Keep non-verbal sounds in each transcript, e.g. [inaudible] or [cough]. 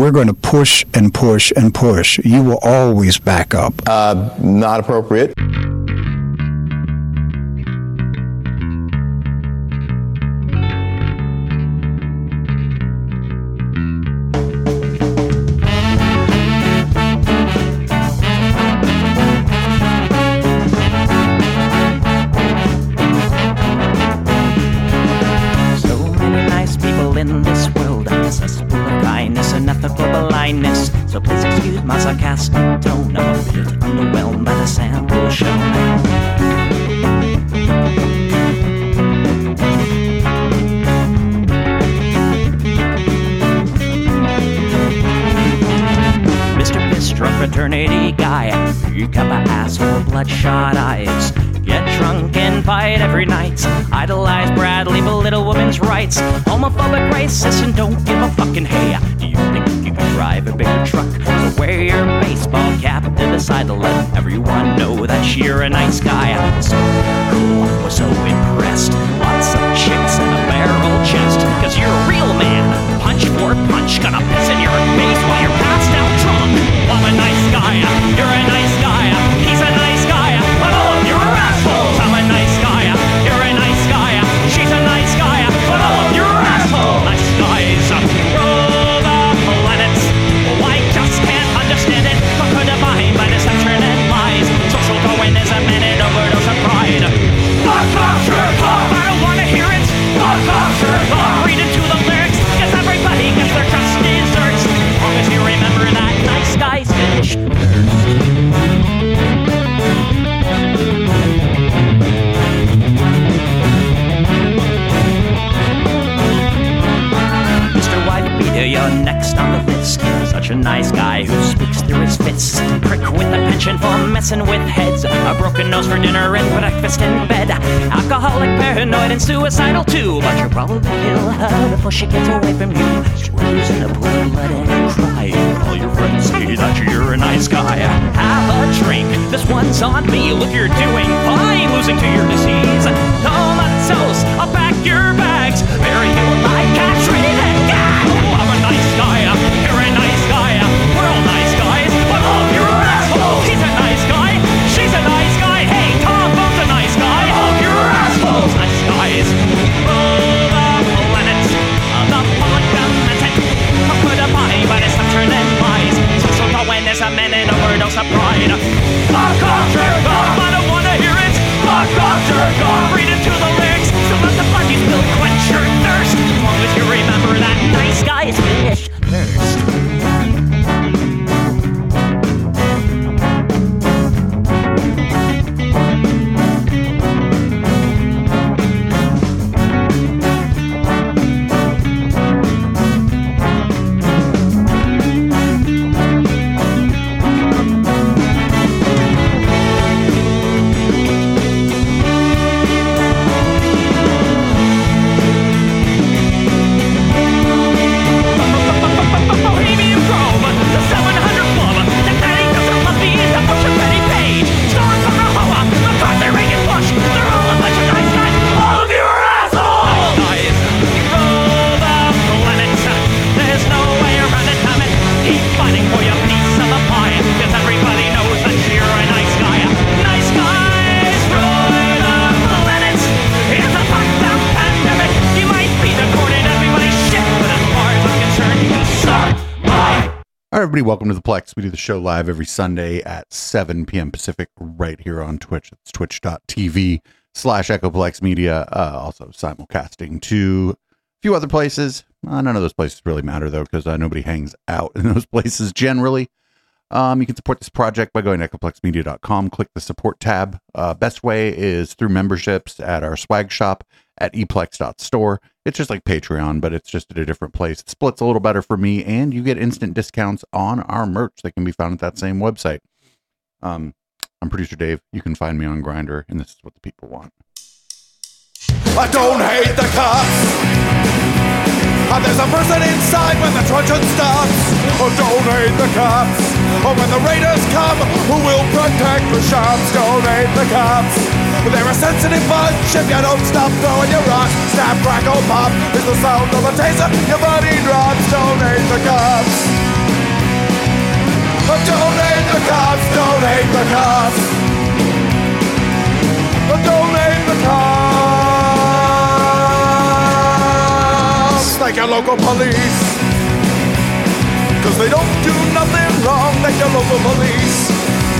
we're going to push and push and push. You will always back up. Uh, not appropriate. Racist, and don't give a fucking hey. Do you think you can drive a bigger truck? So wear your baseball cap to the side to let everyone know that you're a nice guy. So for messing with heads. A broken nose for dinner and breakfast in bed. Alcoholic, paranoid, and suicidal too. But you'll probably kill her before she gets away from you. Screws in a pool of blood and cry. All your friends say that you're a nice guy. Have a drink. This one's on me. Look, you're doing fine. Losing to your disease. Comatose. I'll pack your bags. Welcome to the Plex. We do the show live every Sunday at 7 p.m. Pacific right here on Twitch. It's twitch.tv slash Echoplex Media. Uh, also simulcasting to a few other places. Uh, none of those places really matter, though, because uh, nobody hangs out [laughs] in those places generally. Um, you can support this project by going to echoplexmedia.com. Click the support tab. Uh, best way is through memberships at our swag shop at eplex.store. It's just like Patreon, but it's just at a different place. It splits a little better for me, and you get instant discounts on our merch that can be found at that same website. Um, I'm producer Dave. You can find me on Grindr, and this is what the people want. I don't hate the cops. And there's a person inside when the truncheon stops. Oh, don't hate the cops. Oh, when the raiders come, who will protect the shops? Don't hate the cops. But they're a sensitive bunch if you don't stop throwing your rocks. Snap, crackle, pop is the sound of the taser. Your body drops, donate the cops. But donate the cops, donate the cops. But donate the cops. Like your local police. Cause they don't do nothing wrong like your local police.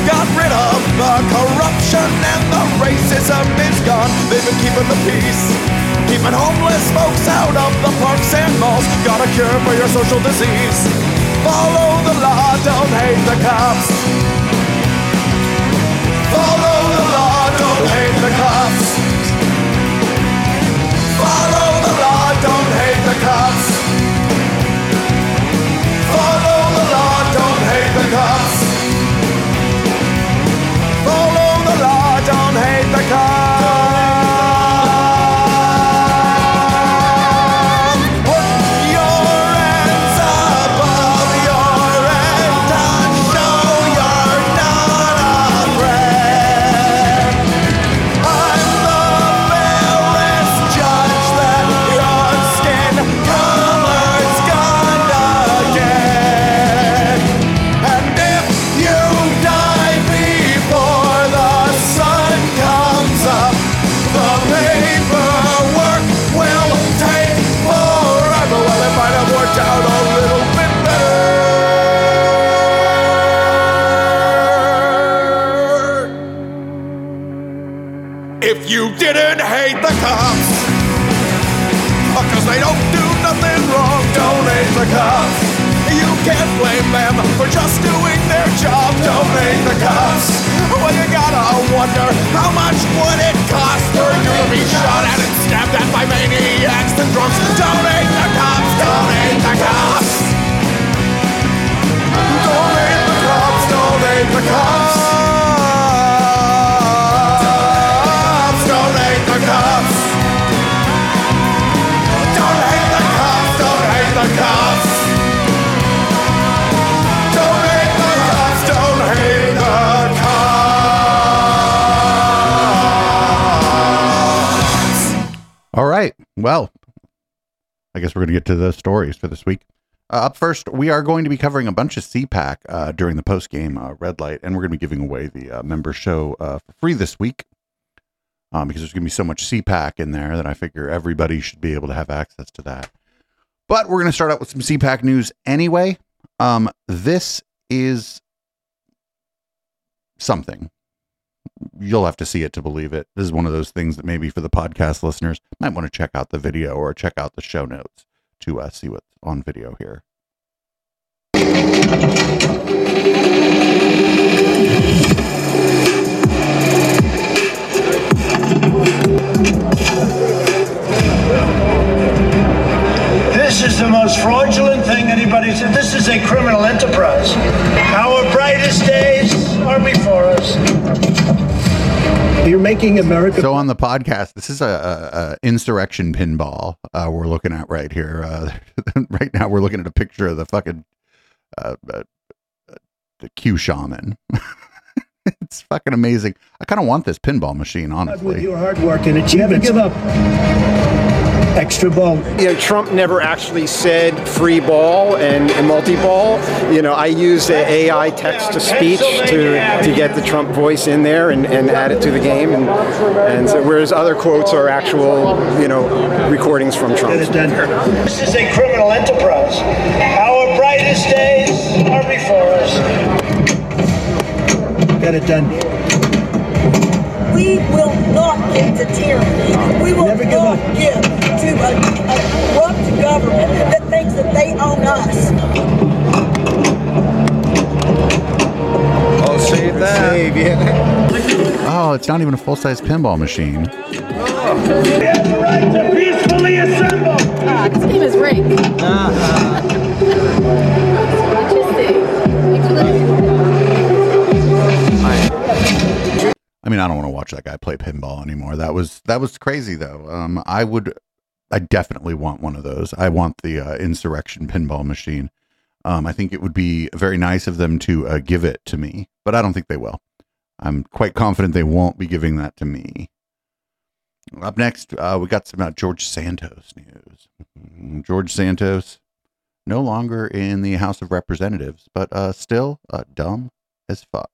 Got rid of the corruption and the racism is gone. They've been keeping the peace. Keeping homeless folks out of the parks and malls. Got a cure for your social disease. Follow the law, don't hate the cops. Follow hate hate the cops. Well, you gotta wonder how much would it cost for you to be shot at and stabbed at by maniacs and drunks? Hate the cops, don't hate the cops. Don't hate the cops, don't hate the cops. Well, I guess we're going to get to the stories for this week. Uh, up first, we are going to be covering a bunch of CPAC uh, during the post game uh, red light, and we're going to be giving away the uh, member show uh, for free this week um, because there's going to be so much CPAC in there that I figure everybody should be able to have access to that. But we're going to start out with some CPAC news anyway. Um, this is something. You'll have to see it to believe it. This is one of those things that maybe for the podcast listeners might want to check out the video or check out the show notes to uh, see what's on video here. This is the most fraudulent thing anybody said. This is a criminal enterprise. Our brightest days are before us. You're making America. So on the podcast, this is a, a, a insurrection pinball uh, we're looking at right here. Uh, [laughs] right now, we're looking at a picture of the fucking uh, uh, uh, the Q shaman. [laughs] it's fucking amazing. I kind of want this pinball machine, honestly. with honestly. your hard work and achievements. Never give up. Extra ball. you know, Trump never actually said free ball and, and multi-ball. You know, I use the AI text to speech to, to get the Trump voice in there and, and add it to the game. And, and so, whereas other quotes are actual, you know, recordings from Trump. Get it done. This is a criminal enterprise. Our brightest days are before us. Get it done. We will not give to tyranny. We will Never give not up. give to a, a corrupt government that thinks that they own us. Oh, save that. Save, yeah. [laughs] Oh, it's not even a full size pinball machine. We have the right to peacefully assemble. Ah, this game is rigged. Interesting. I mean, I don't want to watch that guy play pinball anymore. That was that was crazy though. Um, I would, I definitely want one of those. I want the uh, insurrection pinball machine. Um, I think it would be very nice of them to uh, give it to me, but I don't think they will. I'm quite confident they won't be giving that to me. Up next, uh, we got some uh, George Santos news. [laughs] George Santos, no longer in the House of Representatives, but uh, still uh, dumb as fuck.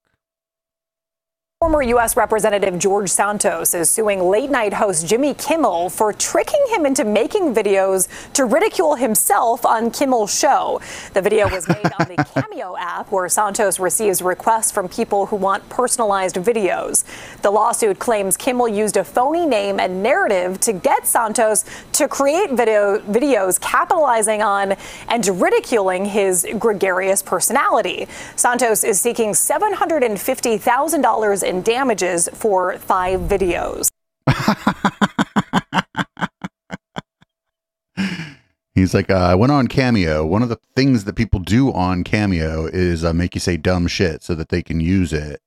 Former U.S. Representative George Santos is suing late night host Jimmy Kimmel for tricking him into making videos to ridicule himself on Kimmel's show. The video was [laughs] made on the Cameo app, where Santos receives requests from people who want personalized videos. The lawsuit claims Kimmel used a phony name and narrative to get Santos to create video, videos capitalizing on and ridiculing his gregarious personality. Santos is seeking $750,000 in damages for five videos. He's like, uh, I went on Cameo. One of the things that people do on Cameo is uh, make you say dumb shit so that they can use it.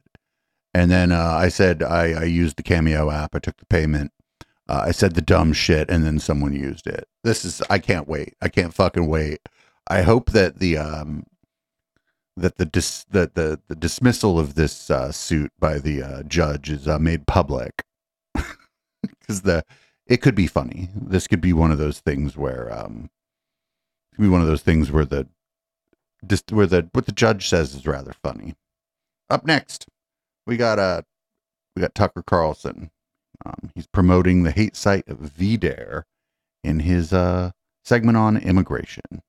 And then uh, I said, I, I used the Cameo app. I took the payment. Uh, I said the dumb shit, and then someone used it. This is, I can't wait. I can't fucking wait. I hope that the um, that the dis- that the, the dismissal of this uh, suit by the uh, judge is uh, made public [laughs] because the it could be funny. This could be one of those things where um, be one of those things where the just where the what the judge says is rather funny. Up next, we got uh we got Tucker Carlson. Um, he's promoting the hate site of VDare in his uh, segment on immigration.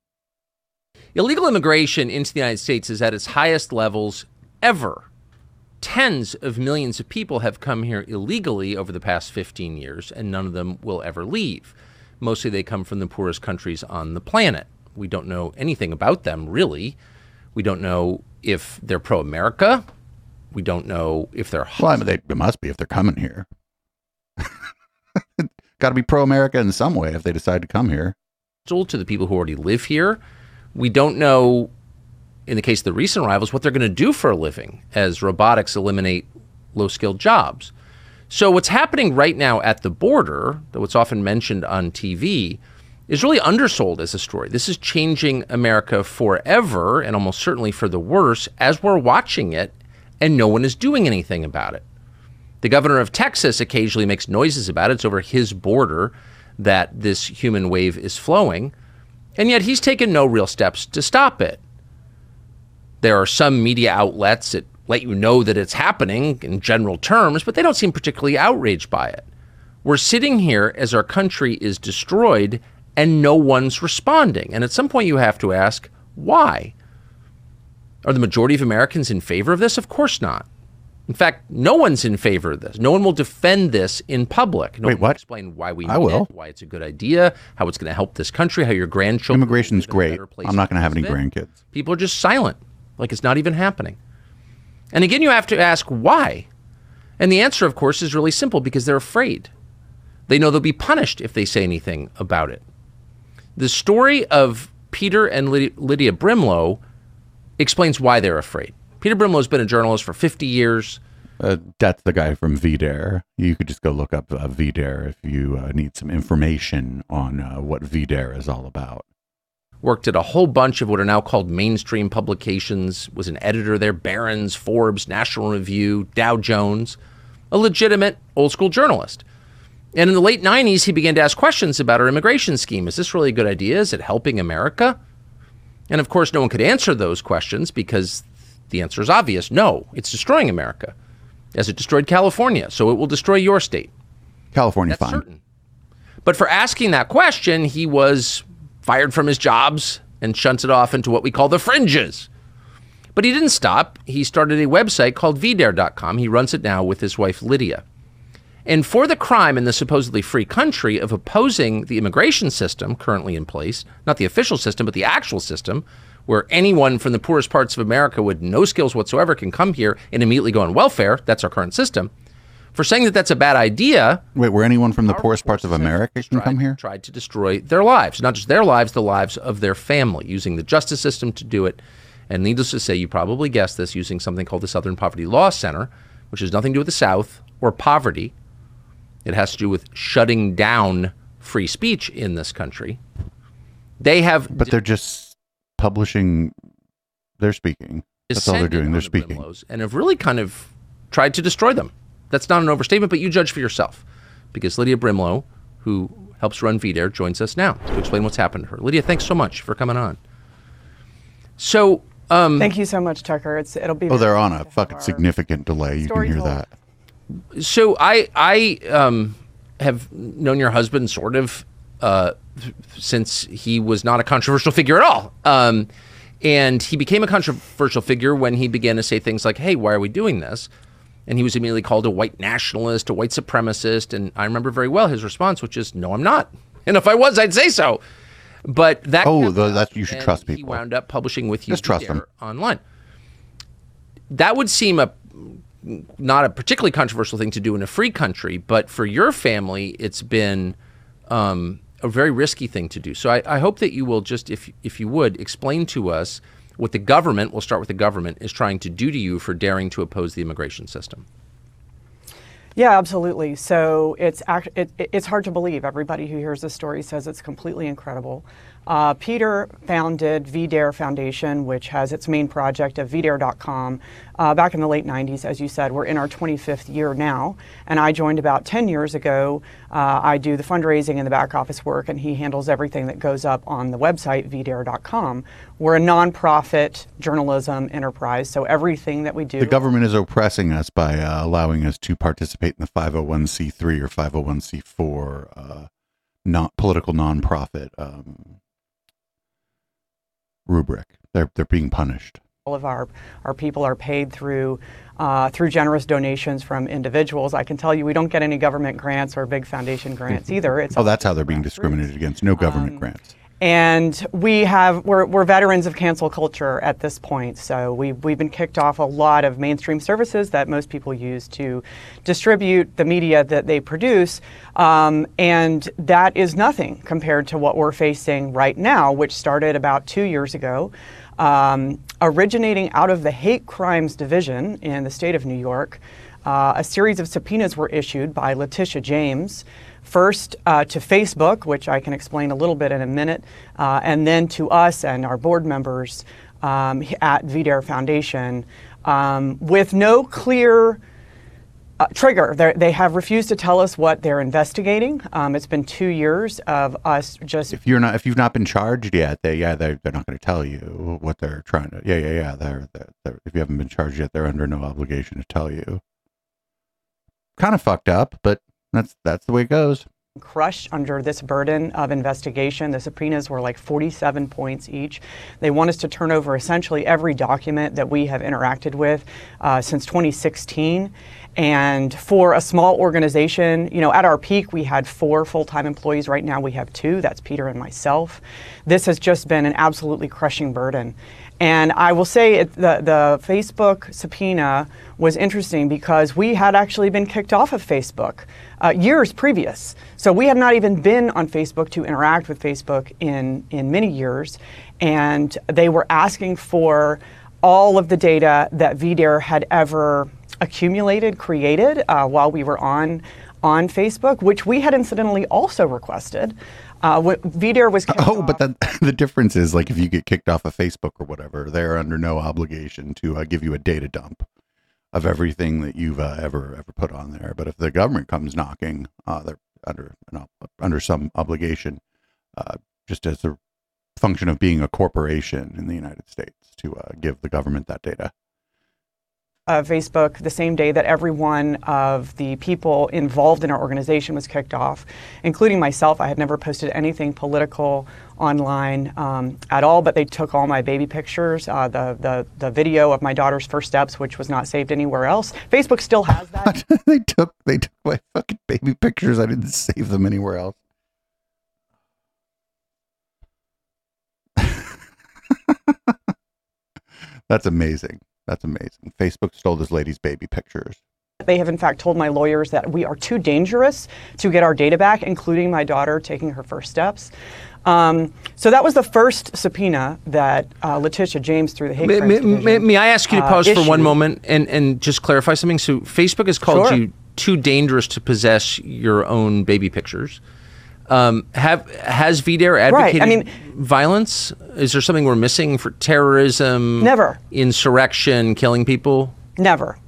Illegal immigration into the United States is at its highest levels ever. Tens of millions of people have come here illegally over the past 15 years, and none of them will ever leave. Mostly they come from the poorest countries on the planet. We don't know anything about them, really. We don't know if they're pro America. We don't know if they're. Well, I mean, they, it must be if they're coming here. [laughs] Got to be pro America in some way if they decide to come here. It's all to the people who already live here. We don't know, in the case of the recent arrivals, what they're going to do for a living as robotics eliminate low skilled jobs. So, what's happening right now at the border, though it's often mentioned on TV, is really undersold as a story. This is changing America forever and almost certainly for the worse as we're watching it and no one is doing anything about it. The governor of Texas occasionally makes noises about it. It's over his border that this human wave is flowing, and yet he's taken no real steps to stop it. There are some media outlets that let you know that it's happening in general terms, but they don't seem particularly outraged by it. We're sitting here as our country is destroyed and no one's responding. And at some point, you have to ask, why? Are the majority of Americans in favor of this? Of course not. In fact, no one's in favor of this. No one will defend this in public. No Wait, one will what? explain why we I will. it, why it's a good idea, how it's going to help this country, how your grandchildren. Immigration's will great. I'm not going to have any because of it. grandkids. People are just silent, like it's not even happening. And again, you have to ask why. And the answer, of course, is really simple because they're afraid. They know they'll be punished if they say anything about it. The story of Peter and Lydia Brimelow explains why they're afraid. Peter Brimelow's been a journalist for 50 years. Uh, that's the guy from VDare. You could just go look up uh, VDare if you uh, need some information on uh, what VDare is all about. worked at a whole bunch of what are now called mainstream publications, was an editor there, Barron's, Forbes, National Review, Dow Jones, a legitimate old school journalist. And in the late 90s, he began to ask questions about our immigration scheme. Is this really a good idea? Is it helping America? And of course, no one could answer those questions because the answer is obvious no, it's destroying America, as it destroyed California. So it will destroy your state. California, That's fine. certain. But for asking that question, he was fired from his jobs and shunted off into what we call the fringes. But he didn't stop. He started a website called vdare.com. He runs it now with his wife Lydia. And for the crime in the supposedly free country of opposing the immigration system currently in place, not the official system, but the actual system, where anyone from the poorest parts of America with no skills whatsoever can come here and immediately go on welfare, that's our current system. For saying that that's a bad idea, Wait, where anyone from the poorest parts of America can come here? tried to destroy their lives, not just their lives, the lives of their family, using the justice system to do it. And needless to say, you probably guessed this using something called the Southern Poverty Law Center, which has nothing to do with the South or poverty. It has to do with shutting down free speech in this country. They have But they're just publishing. They're speaking. That's all they're doing. They're speaking. Brimelows and have really kind of tried to destroy them. That's not an overstatement, but you judge for yourself. Because Lydia Brimelow, who helps run VDare, joins us now to explain what's happened to her. Lydia, thanks so much for coming on. So, um, Thank you so much, Tucker. It's it'll be. Oh, they're on a nice to have fucking significant delay. You can hear told. that. so I I um, have known your husband sort of uh, since he was not a controversial figure at all. Um, and he became a controversial figure when he began to say things like, "Hey, why are we doing this?" And he was immediately called a white nationalist, a white supremacist. And I remember very well his response, which is, "No, I'm not." [laughs] And if I was, I'd say so. But that oh, that you should trust He people. wound up publishing with you trust them. online. That would seem a not a particularly controversial thing to do in a free country, but for your family, it's been um, a very risky thing to do. So I, I hope that you will just, if if you would, explain to us what the government. We'll start with the government is trying to do to you for daring to oppose the immigration system. Yeah, absolutely. So it's act- it, it- it's hard to believe. Everybody who hears this story says it's completely incredible. Uh, Peter founded VDARE Foundation, which has its main project of VDARE.com uh, back in the late 90s. As you said, we're in our 25th year now, and I joined about 10 years ago. Uh, I do the fundraising and the back office work, and he handles everything that goes up on the website, VDARE.com. We're a nonprofit journalism enterprise, so everything that we do. The government is oppressing us by uh, allowing us to participate in the 501c3 or 501c4 uh, not political nonprofit um, rubric. They're they're being punished. all of our, our people are paid through uh, through generous donations from individuals. I can tell you we don't get any government grants or big foundation grants either. It's oh, that's how they're being discriminated against. No government grants. And we have we're, we're veterans of cancel culture at this point. So we, we've been kicked off a lot of mainstream services that most people use to distribute the media that they produce. Um, and that is nothing compared to what we're facing right now which started about two years ago um, originating out of the hate crimes division in the state of new york. Uh, a series of subpoenas were issued by letitia james First uh, to Facebook, which I can explain a little bit in a minute, uh, and then to us and our board members um, at VDARE Foundation um, with no clear uh, trigger. They're, they have refused to tell us what they're investigating. Um, it's been two years of us just. If you're not, if you've not been charged yet, they yeah they're, they're not going to tell you what they're trying to. Yeah, yeah, yeah. They're, they're, they're if you haven't been charged yet, they're under no obligation to tell you. Kind of fucked up, but that's that's the way it goes. crushed under this burden of investigation. The subpoenas were like 47 points each. They want us to turn over essentially every document that we have interacted with uh, since 2016. And for a small organization, you know, at our peak, we had four full time employees. Right now, we have two. That's Peter and myself. This has just been an absolutely crushing burden. And I will say it, the, the Facebook subpoena was interesting because we had actually been kicked off of Facebook uh, years previous. So we had not even been on Facebook to interact with Facebook in, in many years. And they were asking for all of the data that VDARE had ever accumulated, created uh, while we were on, on Facebook, which we had incidentally also requested. Uh, VDARE was Oh, but the [laughs] the difference is like if you get kicked off of Facebook or whatever, they're under no obligation to uh, give you a data dump of everything that you've uh, ever ever put on there. But if the government comes knocking, uh, they're under under some obligation, uh, just as a function of being a corporation in the United States, to uh, give the government that data. Uh, Facebook the same day that every one of the people involved in our organization was kicked off, including myself. I had never posted anything political online um, at all, but they took all my baby pictures, uh, the, the, the video of my daughter's first steps, which was not saved anywhere else. Facebook still has that. [laughs] they took they took my fucking baby pictures. I didn't save them anywhere else. [laughs] That's amazing. That's amazing. Facebook stole this lady's baby pictures. They have, in fact, told my lawyers that we are too dangerous to get our data back, including my daughter taking her first steps. Um, so that was the first subpoena that uh, Letitia James through the hate May, crimes may, division, may, may I ask you to uh, pause for one moment and, and just clarify something? So, Facebook has called Sure. you too dangerous to possess your own baby pictures. Um, have has VDARE Right, I advocated mean- violence? Is there something we're missing for terrorism? Never. Insurrection, killing people? Never.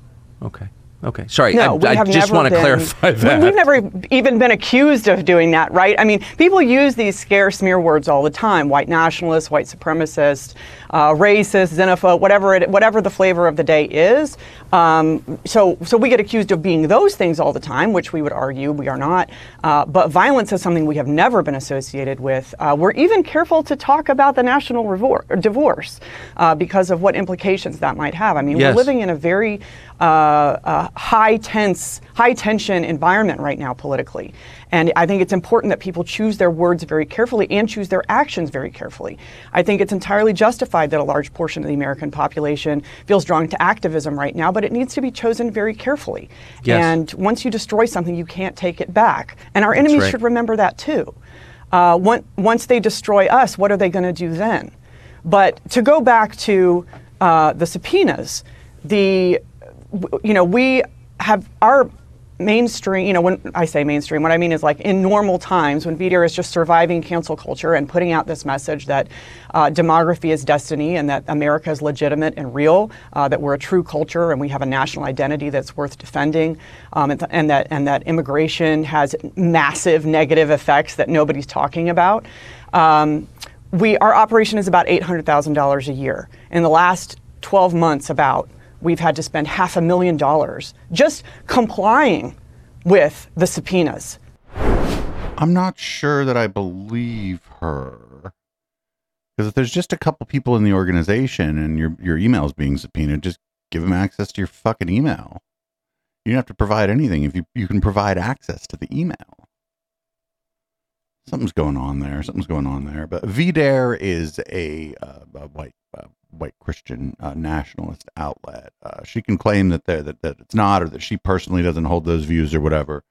Okay. Okay, sorry. No, I, we I have just want to clarify that. We've never even been accused of doing that, right? I mean, people use these scare smear words all the time: white nationalist, white supremacist, uh, racist, xenophobe, whatever it, whatever the flavor of the day is. Um, so, so we get accused of being those things all the time, which we would argue we are not. Uh, but violence is something we have never been associated with. Uh, we're even careful to talk about the national revor- divorce uh, because of what implications that might have. I mean, Yes. we're living in a very uh, uh, high tense, high tension environment right now politically, and I think it's important that people choose their words very carefully and choose their actions very carefully. I think it's entirely justified that a large portion of the American population feels drawn to activism right now, but it needs to be chosen very carefully. Yes. And once you destroy something, you can't take it back, and our enemies right. should remember that too. Uh, one, once they destroy us, what are they going to do then? But to go back to uh, the subpoenas, the you know we have our mainstream. You know when I say mainstream, what I mean is like in normal times when VDARE is just surviving cancel culture and putting out this message that uh, demography is destiny and that America is legitimate and real, uh, that we're a true culture and we have a national identity that's worth defending, um, and, th- and that and that immigration has massive negative effects that nobody's talking about. Um, we our operation is about eight hundred thousand dollars a year. In the last twelve months, about we've had to spend half a million dollars just complying with the subpoenas. I'm not sure that I believe her. Because if there's just a couple people in the organization and your your email's being subpoenaed, just give them access to your fucking email. You don't have to provide anything if you, you can provide access to the email. Something's going on there. Something's going on there. But VDare is a, uh, a white uh, white Christian uh, nationalist outlet. Uh, she can claim that, that that it's not, or that she personally doesn't hold those views or whatever.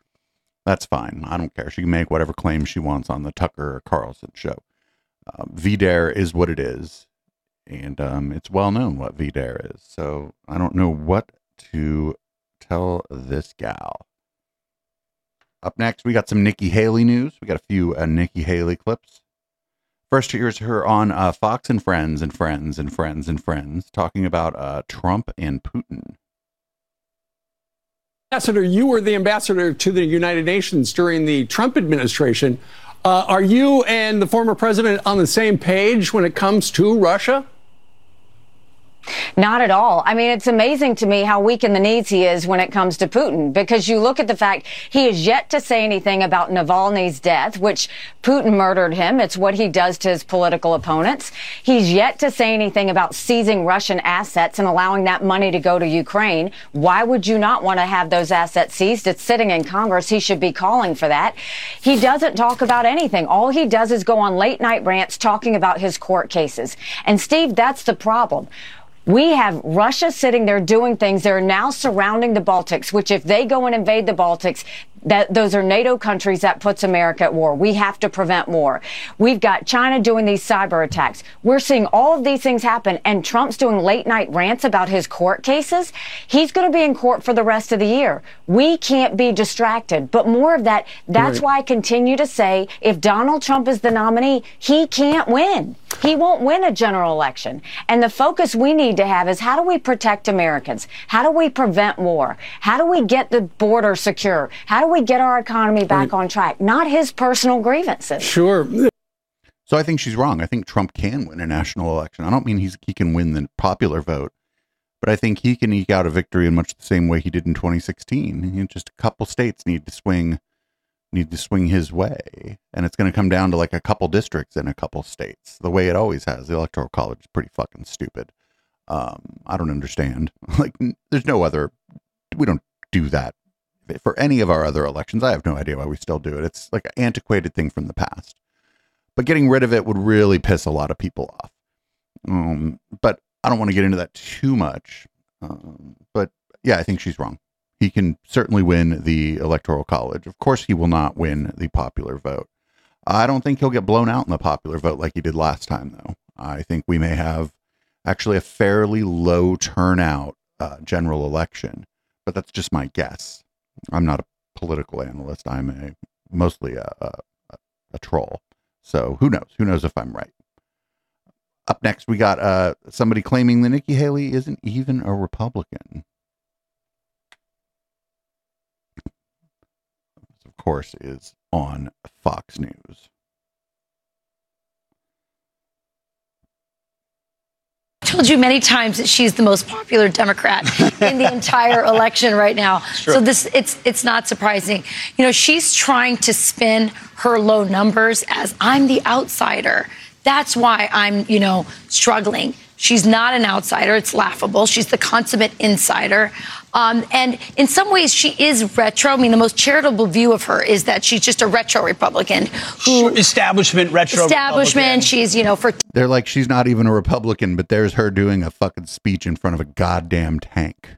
That's fine. I don't care. She can make whatever claim she wants on the Tucker or Carlson show. Uh, VDare is what it is, and um, it's well known what VDare is. So I don't know what to tell this gal. Up next, we got some Nikki Haley news. We got a few uh, Nikki Haley clips. First, here's her on uh, Fox and Friends and Friends and Friends and Friends talking about uh, Trump and Putin. Ambassador, you were the ambassador to the United Nations during the Trump administration. Uh, are you and the former president on the same page when it comes to Russia? Not at all. I mean, it's amazing to me how weak in the knees he is when it comes to Putin, because you look at the fact he has yet to say anything about Navalny's death, which Putin murdered him. It's what he does to his political opponents. He's yet to say anything about seizing Russian assets and allowing that money to go to Ukraine. Why would you not want to have those assets seized? It's sitting in Congress. He should be calling for that. He doesn't talk about anything. All he does is go on late night rants talking about his court cases. And Steve, that's the problem. We have Russia sitting there doing things. They're now surrounding the Baltics, which if they go and invade the Baltics, that those are NATO countries that puts America at war. We have to prevent war. We've got China doing these cyber attacks. We're seeing all of these things happen and Trump's doing late night rants about his court cases. He's going to be in court for the rest of the year. We can't be distracted, but more of that. That's Right. why I continue to say if Donald Trump is the nominee, he can't win. He won't win a general election. And the focus we need to have is how do we protect Americans? How do we prevent war? How do we get the border secure? How do we get our economy back on track? Not his personal grievances. Sure. So I think she's wrong. I think Trump can win a national election. I don't mean he's he can win the popular vote, but I think he can eke out a victory in much the same way he did in 2016. You know, just a couple states need to swing need to swing his way, and it's going to come down to like a couple districts in a couple states, the way it always has. The electoral college is pretty fucking stupid. Um, I don't understand. [laughs] Like, n- there's no other. We don't do that for any of our other elections. I have no idea why we still do it. It's like an antiquated thing from the past. But getting rid of it would really piss a lot of people off. Um, but I don't want to get into that too much. Um, but yeah, I think she's wrong. He can certainly win the electoral college. Of course, he will not win the popular vote. I don't think he'll get blown out in the popular vote like he did last time, though. I think we may have actually a fairly low turnout uh, general election, but that's just my guess. I'm not a political analyst. I'm a mostly a, a, a troll. So who knows? Who knows if I'm right? Up next, we got uh, somebody claiming that Nikki Haley isn't even a Republican. Of course, is on Fox News. Told you many times that she's the most popular Democrat in the [laughs] entire election right now. So this it's it's not surprising. You know, she's trying to spin her low numbers as I'm the outsider. That's why I'm, you know, struggling. She's not an outsider. It's laughable. She's the consummate insider. Um, and in some ways, she is retro. I mean, the most charitable view of her is that she's just a retro Republican who establishment retro establishment. Republican. She's, you know, for They're like, she's not even a Republican, but there's her doing a fucking speech in front of a goddamn tank.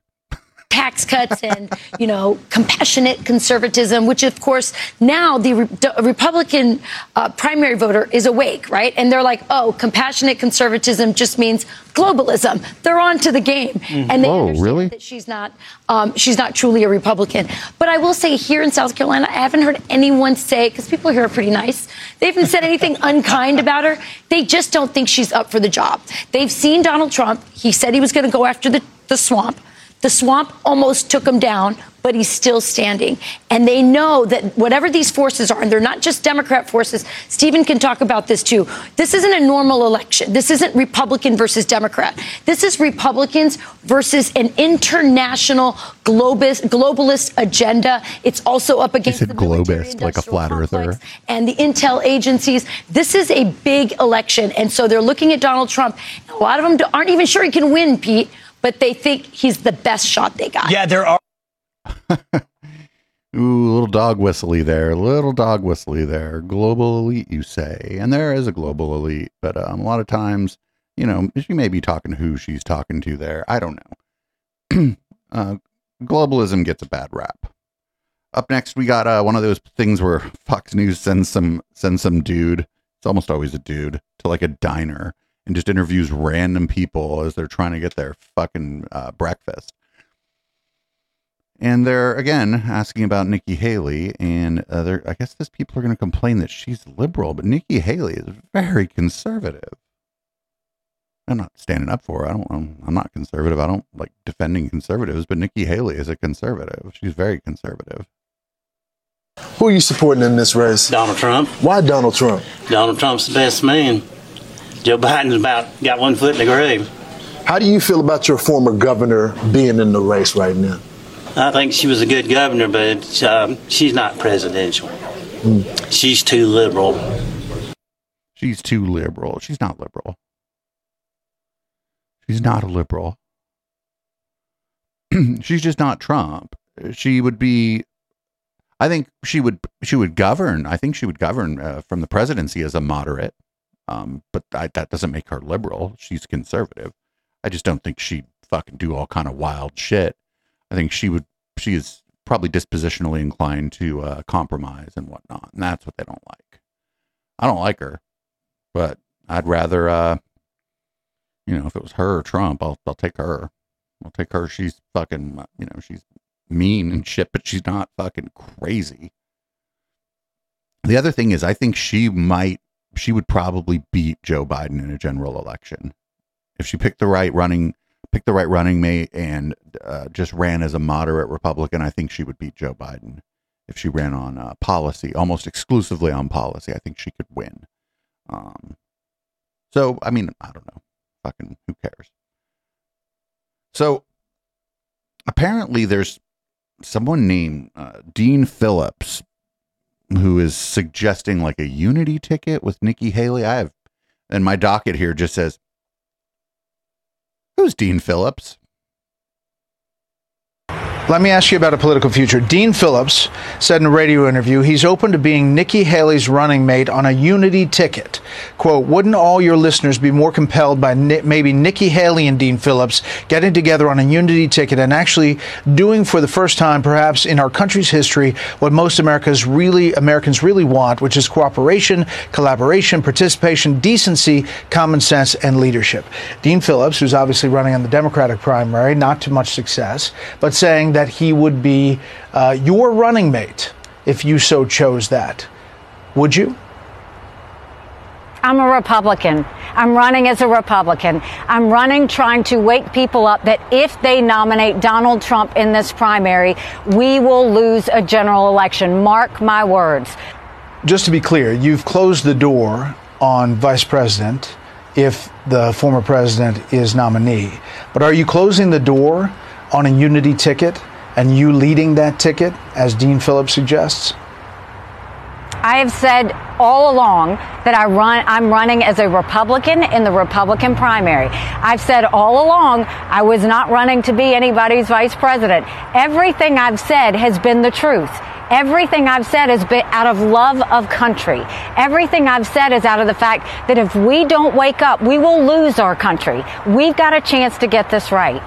Tax cuts and you know compassionate conservatism which of course now the Re- Republican uh, primary voter is awake right? And they're like oh compassionate conservatism just means globalism. They're on to the game. And they Oh, understand really? that she's not um, she's not truly a Republican. But I will say here in South Carolina I haven't heard anyone say because people here are pretty nice they haven't said anything [laughs] unkind about her. They just don't think she's up for the job. They've seen Donald Trump. He said he was going to go after the, the swamp the swamp almost took him down, but he's still standing. And they know that whatever these forces are, and they're not just Democrat forces, Stephen can talk about this too. This isn't a normal election. This isn't Republican versus Democrat. This is Republicans versus an international globalist agenda. It's also up against said the globist, like a flat earther. and the intel agencies. This is a big election. And so they're looking at Donald Trump. A lot of them aren't even sure he can win, Pete, but they think he's the best shot they got. Yeah, there are. [laughs] Ooh, little dog whistly there, little dog whistly there. Global elite, you say, and there is a global elite, but um, a lot of times, you know, she may be talking to who she's talking to there. I don't know. [clears throat] uh, globalism gets a bad rap. Up next, we got uh, one of those things where [laughs] Fox News sends some sends some dude. It's almost always a dude to like a diner and just interviews random people as they're trying to get their fucking uh, breakfast. And they're again asking about Nikki Haley, and uh, they're, I guess these people are going to complain that she's liberal, but Nikki Haley is very conservative. I'm not standing up for her. I don't. I'm, I'm not conservative. I don't like defending conservatives, but Nikki Haley is a conservative. She's very conservative. Who are you supporting in this race? Donald Trump. Why Donald Trump? Donald Trump's the best man. Joe Biden's about got one foot in the grave. How do you feel about your former governor being in the race right now? I think she was a good governor, but um, she's not presidential. She's too liberal. She's too liberal. She's not liberal. She's not a liberal. [clears throat] She's just not Trump. She would be. I think she would. She would govern. I think she would govern uh, from the presidency as a moderate. Um, but I, that doesn't make her liberal. She's conservative. I just don't think she'd fucking do all kind of wild shit. I think she would. She is probably dispositionally inclined to uh, compromise and whatnot, and that's what they don't like. I don't like her, but I'd rather, uh, you know, if it was her or Trump, I'll I'll take her. I'll take her. She's fucking, you know, she's mean and shit, but she's not fucking crazy. The other thing is, I think she might, she would probably beat Joe Biden in a general election if she picked the right running, picked the right running mate, and uh, just ran as a moderate Republican. I think she would beat Joe Biden if she ran on uh, policy, almost exclusively on policy. I think she could win. Um, so I mean, I don't know, fucking who cares? So apparently, there's someone named uh, Dean Phillips who is suggesting like a unity ticket with Nikki Haley. I have, and my docket here just says, "Who's Dean Phillips?" Let me ask you about a political future. Dean Phillips said in a radio interview he's open to being Nikki Haley's running mate on a unity ticket. Quote, wouldn't all your listeners be more compelled by Ni- maybe Nikki Haley and Dean Phillips getting together on a unity ticket and actually doing for the first time, perhaps in our country's history, what most Americans really, Americans really want, which is cooperation, collaboration, participation, decency, common sense, and leadership. Dean Phillips, who's obviously running on the Democratic primary, not to much success, but saying that he would be uh, your running mate if you so chose that. Would you? I'm a Republican. I'm running as a Republican. I'm running trying to wake people up that if they nominate Donald Trump in this primary, we will lose a general election. Mark my words. Just to be clear, you've closed the door on vice president if the former president is nominee. But are you closing the door on a unity ticket and you leading that ticket, as Dean Phillips suggests? I have said all along that I run, I'm running as a Republican in the Republican primary. I've said all along I was not running to be anybody's vice president. Everything I've said has been the truth. Everything I've said has been out of love of country. Everything I've said is out of the fact that if we don't wake up, we will lose our country. We've got a chance to get this right.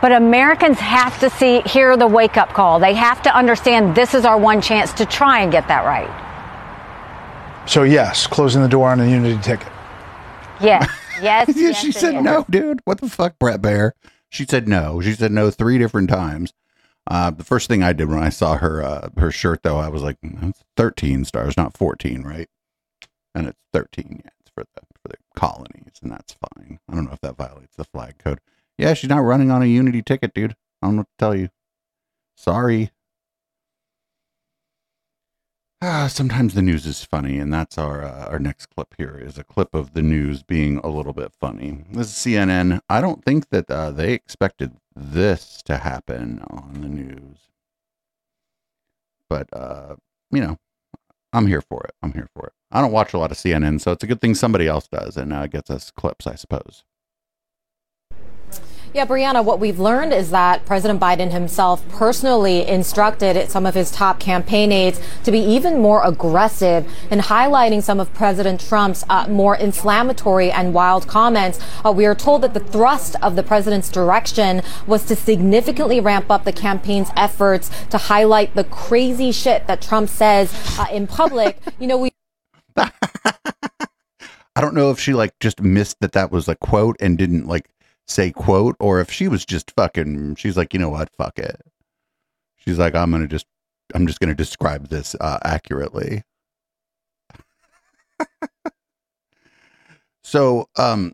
But Americans have to see, hear the wake up call. They have to understand this is our one chance to try and get that right. So, yes, closing the door on a unity ticket. Yes, [laughs] yes. yeah, yes, she said is. no, dude. What the fuck, Bret Baier? She said no. She said no three different times. Uh, the first thing I did when I saw her uh, her shirt, though, I was like, "That's thirteen stars, not fourteen, right?" And it's thirteen. Yeah, it's for the for the colonies, and that's fine. I don't know if that violates the flag code. Yeah, she's not running on a unity ticket, dude. I don't know what to tell you. Sorry. Ah, [sighs] sometimes the news is funny, and that's our uh, our next clip here is a clip of the news being a little bit funny. This is CNN. I don't think that uh, they expected this to happen on the news, but uh, you know, I'm here for it. I'm here for it. I don't watch a lot of CNN, so it's a good thing somebody else does and uh, gets us clips, I suppose. Yeah, Brianna, what we've learned is that President Biden himself personally instructed some of his top campaign aides to be even more aggressive in highlighting some of President Trump's uh, more inflammatory and wild comments. Uh, we are told that the thrust of the president's direction was to significantly ramp up the campaign's efforts to highlight the crazy shit that Trump says uh, in public. you know, we. [laughs] I don't know if she like just missed that that was a quote and didn't like say quote or if she was just fucking she's like, "You know what? Fuck it." She's like, "I'm to just I'm just to describe this uh accurately." [laughs] so, um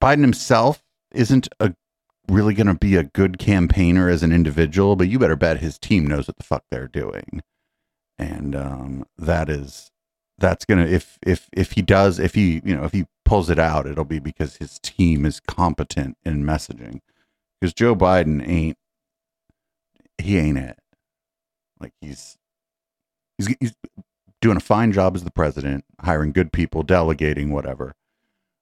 Biden himself isn't a really to be a good campaigner as an individual, but you better bet his team knows what the fuck they're doing. And um, that is that's to if if if he does if he, you know, if he pulls it out, it'll be because his team is competent in messaging. Because Joe Biden ain't he ain't it. Like he's he's he's doing a fine job as the president, hiring good people, delegating whatever.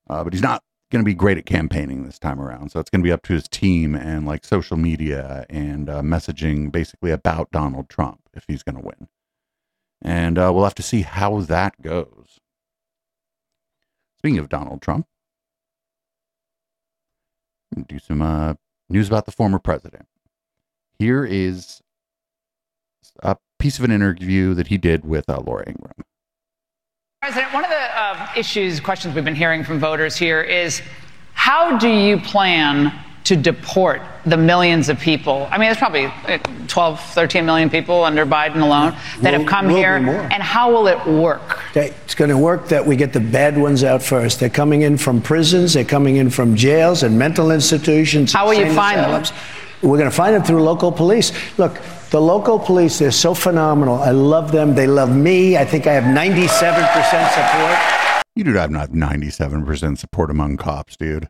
Uh, but he's not going to be great at campaigning this time around. So it's going to be up to his team and like social media and uh, messaging basically about Donald Trump if he's going to win. And uh, we'll have to see how that goes. Speaking of Donald Trump, do some uh, news about the former president. Here is a piece of an interview that he did with uh, Laura Ingraham. President, one of the uh, issues, questions we've been hearing from voters here is how do you plan to deport the millions of people? I mean, there's probably uh, 12, 13 million people under Biden alone that Will- have come here. And how will it work? It's going to work that we get the bad ones out first. They're coming in from prisons, they're coming in from jails and mental institutions. How will you insane find them? We're going to find them through local police. Look, the local police, they're so phenomenal. I love them. They love me. I think I have 97% support. You do not have 97% support among cops, dude.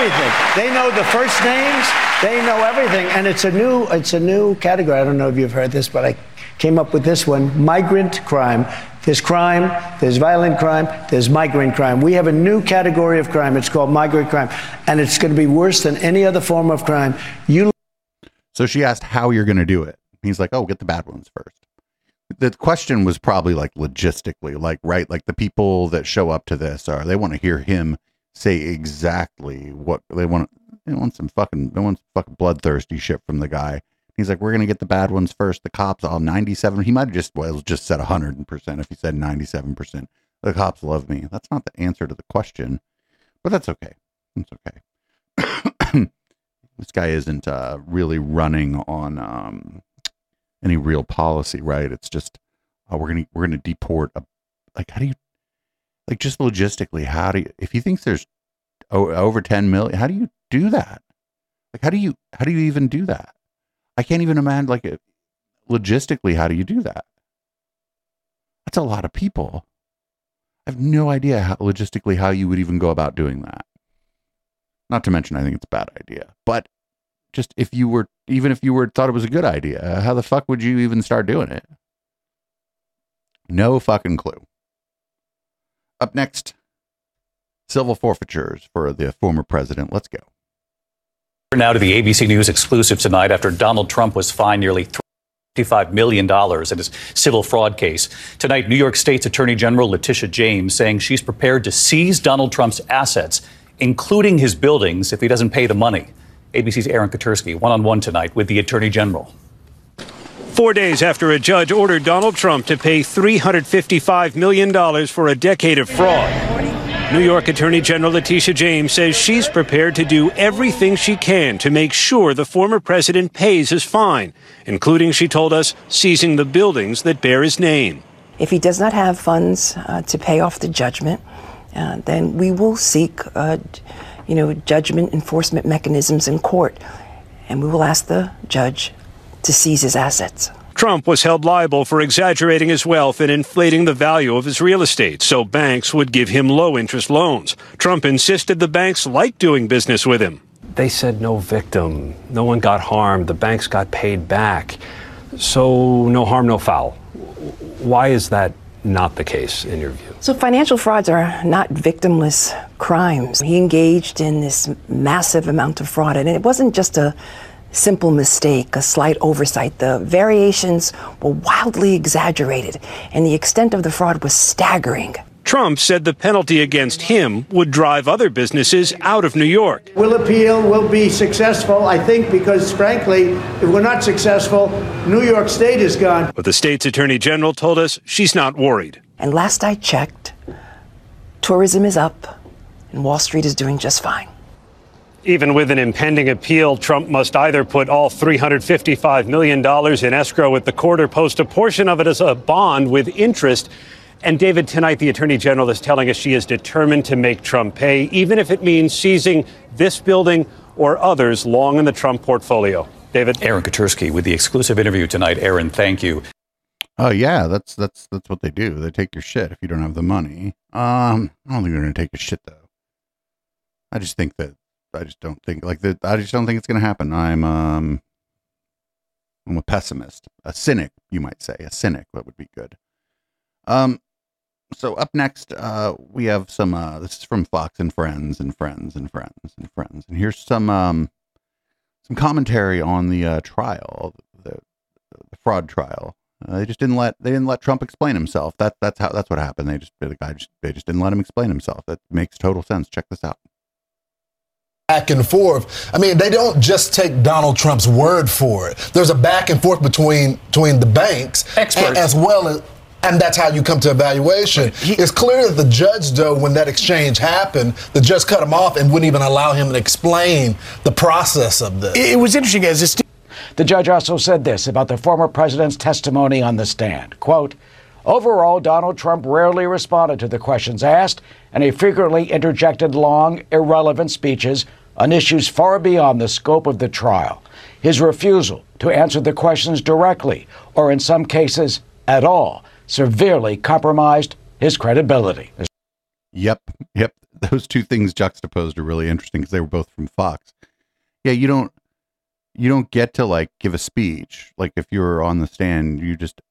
They know everything. They know the first names. They know everything, and it's a new it's a new category. I don't know if you've heard this, but I came up with this one: migrant crime. There's crime, there's violent crime, there's migrant crime. We have a new category of crime. It's called migrant crime, and it's going to be worse than any other form of crime. You So she asked how you're going to do it. He's like, "Oh, get the bad ones first. The question was probably like logistically, like right, like the people that show up to this are they want to hear him say exactly what they want. They want some fucking they want some fucking bloodthirsty shit from the guy. He's like, we're gonna get the bad ones first. The cops all ninety seven. He might have just well just said hundred percent if he said ninety seven percent. The cops love me. That's not the answer to the question, but that's okay. That's okay. this guy isn't uh, really running on um, any real policy, right? It's just oh, we're gonna we're gonna deport a like how do you like just logistically how do you if he thinks there's over 10 million how do you do that? Like how do you how do you even do that? I can't even imagine like it, logistically how do you do that? That's a lot of people. I have no idea how logistically how you would even go about doing that. Not to mention i think it's a bad idea. But just if you were even if you were thought it was a good idea how the fuck would you even start doing it? No fucking clue up next civil forfeitures for the former president let's go now to the ABC News exclusive tonight after Donald Trump was fined nearly $55 million in his civil fraud case. Tonight, New York State's Attorney General Letitia James saying she's prepared to seize Donald Trump's assets, including his buildings, if he doesn't pay the money. ABC's Aaron Katersky, one on one tonight with the Attorney General. Four days after a judge ordered Donald Trump to pay $355 million for a decade of fraud. New York Attorney General Letitia James says she's prepared to do everything she can to make sure the former president pays his fine, including, she told us, seizing the buildings that bear his name. If he does not have funds uh, to pay off the judgment, uh, then we will seek, uh, you know, judgment enforcement mechanisms in court, and we will ask the judge to seize his assets. Trump was held liable for exaggerating his wealth and inflating the value of his real estate so banks would give him low interest loans. Trump insisted the banks liked doing business with him. They said no victim, no one got harmed, the banks got paid back. So no harm, no foul. Why is that not the case in your view? So, financial frauds are not victimless crimes. He engaged in this massive amount of fraud, and it wasn't just a simple mistake, a slight oversight. The variations were wildly exaggerated, and the extent of the fraud was staggering. Trump said the penalty against him would drive other businesses out of New York. We'll appeal, we'll be successful, I think, because frankly, if we're not successful, New York State is gone. But the state's attorney general told us she's not worried. And last I checked, tourism is up, and Wall Street is doing just fine. Even with an impending appeal, Trump must either put all $355 million in escrow at the court or post a portion of it as a bond with interest. And David, tonight the Attorney General is telling us she is determined to make Trump pay, even if it means seizing this building or others long in the Trump portfolio. David? Aaron Katersky with the exclusive interview tonight. Aaron, thank you. Oh yeah, that's that's that's what they do. They take your shit if you don't have the money. Um, I don't think they're gonna take your shit though. I just think that I just don't think like that. I just don't think it's going to happen. I'm um, I'm a pessimist, a cynic, you might say, a cynic. That would be good. Um, so up next, uh, we have some. Uh, this is from Fox and Friends and Friends and Friends and Friends, and here's some um, some commentary on the uh, trial, the, the fraud trial. Uh, they just didn't let they didn't let Trump explain himself. That that's how that's what happened. They just the guy just they just didn't let him explain himself. That makes total sense. Check this out back and forth. I mean, they don't just take Donald Trump's word for it. There's a back and forth between between the banks Experts. as well as and that's how you come to evaluation. He, it's clear that the judge, though, when that exchange happened, the judge cut him off and wouldn't even allow him to explain the process of this. It was interesting as this. The judge also said this about the former president's testimony on the stand. Quote, Overall, Donald Trump rarely responded to the questions asked, and he frequently interjected long, irrelevant speeches on issues far beyond the scope of the trial. His refusal to answer the questions directly, or in some cases at all, severely compromised his credibility. Yep, yep. [laughs] Those two things juxtaposed are really interesting because they were both from Fox. Yeah, you don't you don't get to like give a speech. Like if you're on the stand, you just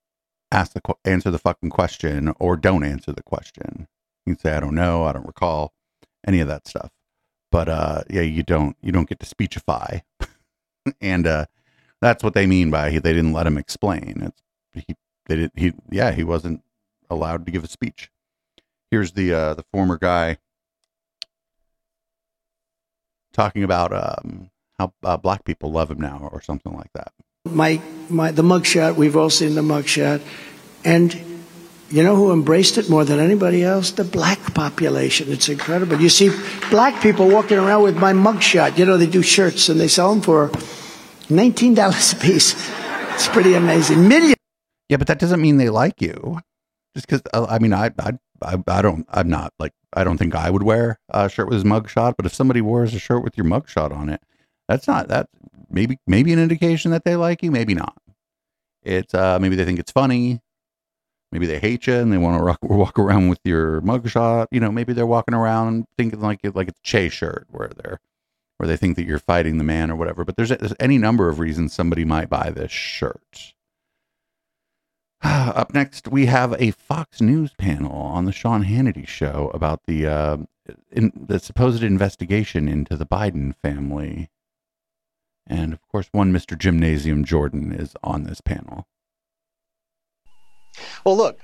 ask the answer the fucking question or don't answer the question. You can say I don't know, I don't recall, any of that stuff. But uh, yeah, you don't you don't get to speechify, [laughs] and uh, that's what they mean by they didn't let him explain. It's he they did he yeah he wasn't allowed to give a speech. Here's the uh, the former guy talking about um, how uh, black people love him now or something like that. My my the mugshot we've all seen the mugshot, and you know who embraced it more than anybody else? The black population. It's incredible. You see black people walking around with my mugshot. You know, they do shirts and they sell them for $19 a piece. It's pretty amazing. Millions. Yeah, but that doesn't mean they like you. Just because I mean, I, I I I don't I'm not like I don't think I would wear a shirt with his mugshot. But if somebody wears a shirt with your mugshot on it, that's not that maybe maybe an indication that they like you. Maybe not. It's uh maybe they think it's funny. Maybe they hate you and they want to [laughs] walk around with your mugshot. You know, maybe they're walking around thinking like it like it's Che shirt where they're where they think that you're fighting the man or whatever. But there's, there's any number of reasons somebody might buy this shirt. [sighs] Up next, we have a Fox News panel on the Sean Hannity show about the uh, in, the supposed investigation into the Biden family, and of course, one Mr. Gymnasium Jordan is on this panel. Well, look,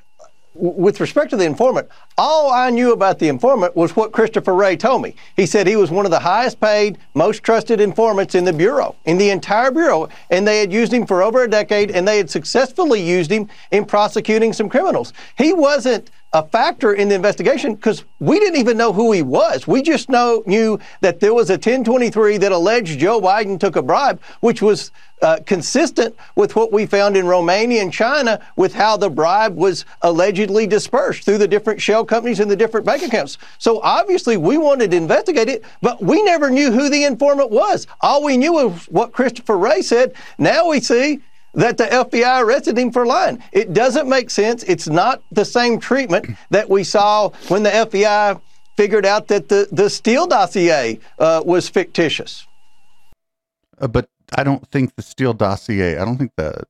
with respect to the informant, all I knew about the informant was what Christopher Wray told me. He said he was one of the highest paid, most trusted informants in the Bureau, in the entire Bureau, and they had used him for over a decade, and they had successfully used him in prosecuting some criminals. He wasn't a factor in the investigation because we didn't even know who he was. We just know knew that there was a 1023 that alleged Joe Biden took a bribe, which was uh, consistent with what we found in Romania and China with how the bribe was allegedly dispersed through the different shell companies and the different bank accounts. So obviously we wanted to investigate it, but we never knew who the informant was. All we knew was what Christopher Wray said. Now we see that the FBI arrested him for lying. It doesn't make sense. It's not the same treatment [clears throat] that we saw when the FBI figured out that the, the Steele dossier uh, was fictitious. Uh, but I don't think the Steele dossier. I don't think that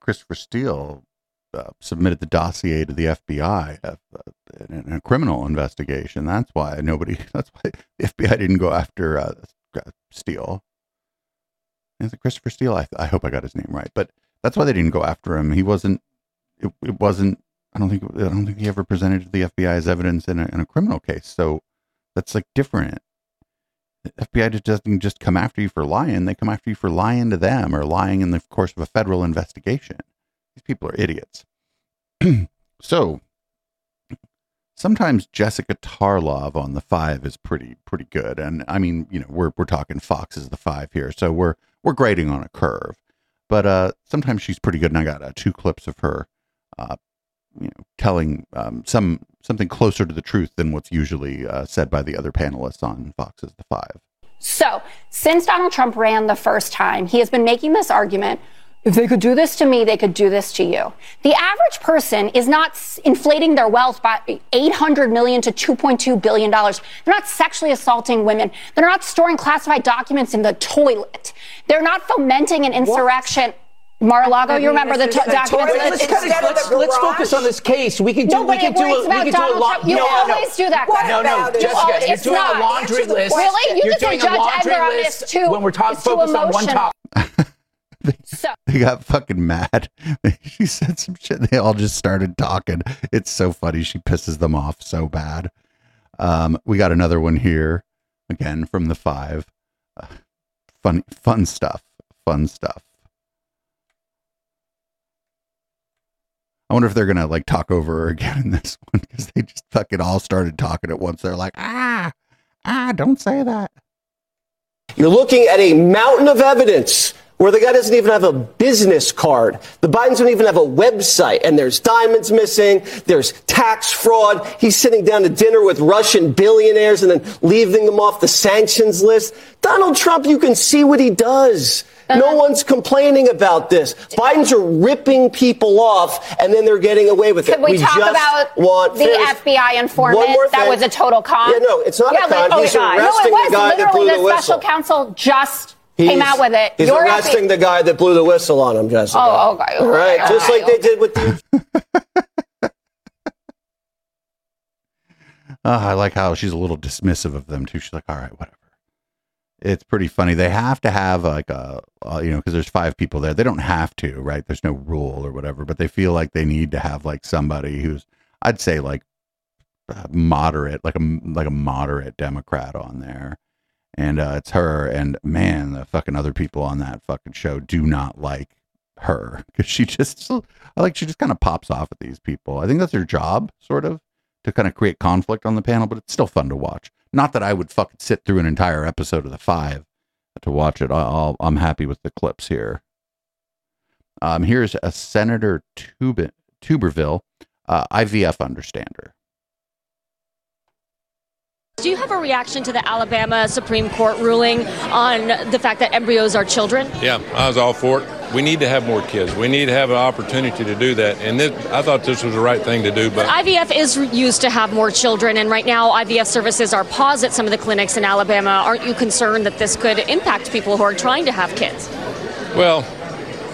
Christopher Steele uh, submitted the dossier to the FBI uh, in, in a criminal investigation. That's why nobody. [laughs] That's why the FBI didn't go after uh, Steele. Is it Christopher Steele? I, I hope I got his name right, but that's why they didn't go after him. He wasn't. It, it wasn't. I don't think. I don't think he ever presented to the FBI as evidence in a, in a criminal case. So that's like different. The FBI just doesn't just come after you for lying. They come after you for lying to them or lying in the course of a federal investigation. These people are idiots. [clears throat] so sometimes Jessica Tarlov on the five is pretty pretty good. And I mean, you know, we're we're talking Fox is the five here, so we're we're grading on a curve. But uh, sometimes she's pretty good, and I got uh, two clips of her, uh, you know, telling um, some something closer to the truth than what's usually uh, said by the other panelists on Fox's The Five. So, since Donald Trump ran the first time, he has been making this argument if they could do this to me, they could do this to you. The average person is not inflating their wealth by 800 million to 2.2 billion dollars. They're not sexually assaulting women. They're not storing classified documents in the toilet. They're not fomenting an insurrection. Mar-a-Lago, you remember the t- documents? Let's, kind of, let's, let's focus on this case. We can do. No, we can do. A, we can do a lot. You no, always no. do that. No, no, you Jessica, always, you're it's doing not. a laundry list. Really? You you're just say doing Judge a laundry Edgar on list this too. when we're talking focused on one topic. [laughs] So. They got fucking mad. [laughs] she said some shit. They all just started talking. It's so funny. She pisses them off so bad. Um, we got another one here again from the five. Fun, fun stuff. Fun stuff. I wonder if they're gonna like talk over again in this [laughs] one because they just fucking all started talking at once. They're like, ah, ah, don't say that. You're looking at a mountain of evidence where the guy doesn't even have a business card. The Bidens don't even have a website, and there's diamonds missing, there's tax fraud. He's sitting down to dinner with Russian billionaires and then leaving them off the sanctions list. Donald Trump, you can see what he does. No uh-huh. one's complaining about this. Biden's are ripping people off, and then they're getting away with it. Could we, talk just about want the. FBI informant that was a total con? Yeah, no, it's not yeah, a con. Like, oh He's God. arresting no, it was the guy that literally blew the special whistle. counsel just He's- came out with it. He's You're arresting acting- the guy that blew the whistle on him, Jessica. Oh, okay, All right, okay, just okay, like they did with the. Uh, [laughs] I like how she's a little dismissive of them too. She's like, all right, whatever. It's pretty funny. They have to have like a, uh, you know, because there's five people there. They don't have to, right? There's no rule or whatever, but they feel like they need to have like somebody who's, I'd say, like uh, moderate, like a like a moderate Democrat on there, and uh, it's her. And man, the fucking other people on that fucking show do not like her [laughs] because she just, I like she just kind of pops off at these people. I think that's her job, sort of to kind of create conflict on the panel, but it's still fun to watch. Not that I would fucking sit through an entire episode of the five to watch it. I'll, I'm happy with the clips here. Um, here's a Senator Tub- Tuberville, uh, IVF understander. Do you have a reaction to the Alabama Supreme Court ruling on the fact that embryos are children? Yeah, I was all for it. We need to have more kids. We need to have an opportunity to do that. And this, I thought this was the right thing to do, but IVF is used to have more children, and right now IVF services are paused at some of the clinics in Alabama. Aren't you concerned that this could impact people who are trying to have kids? well,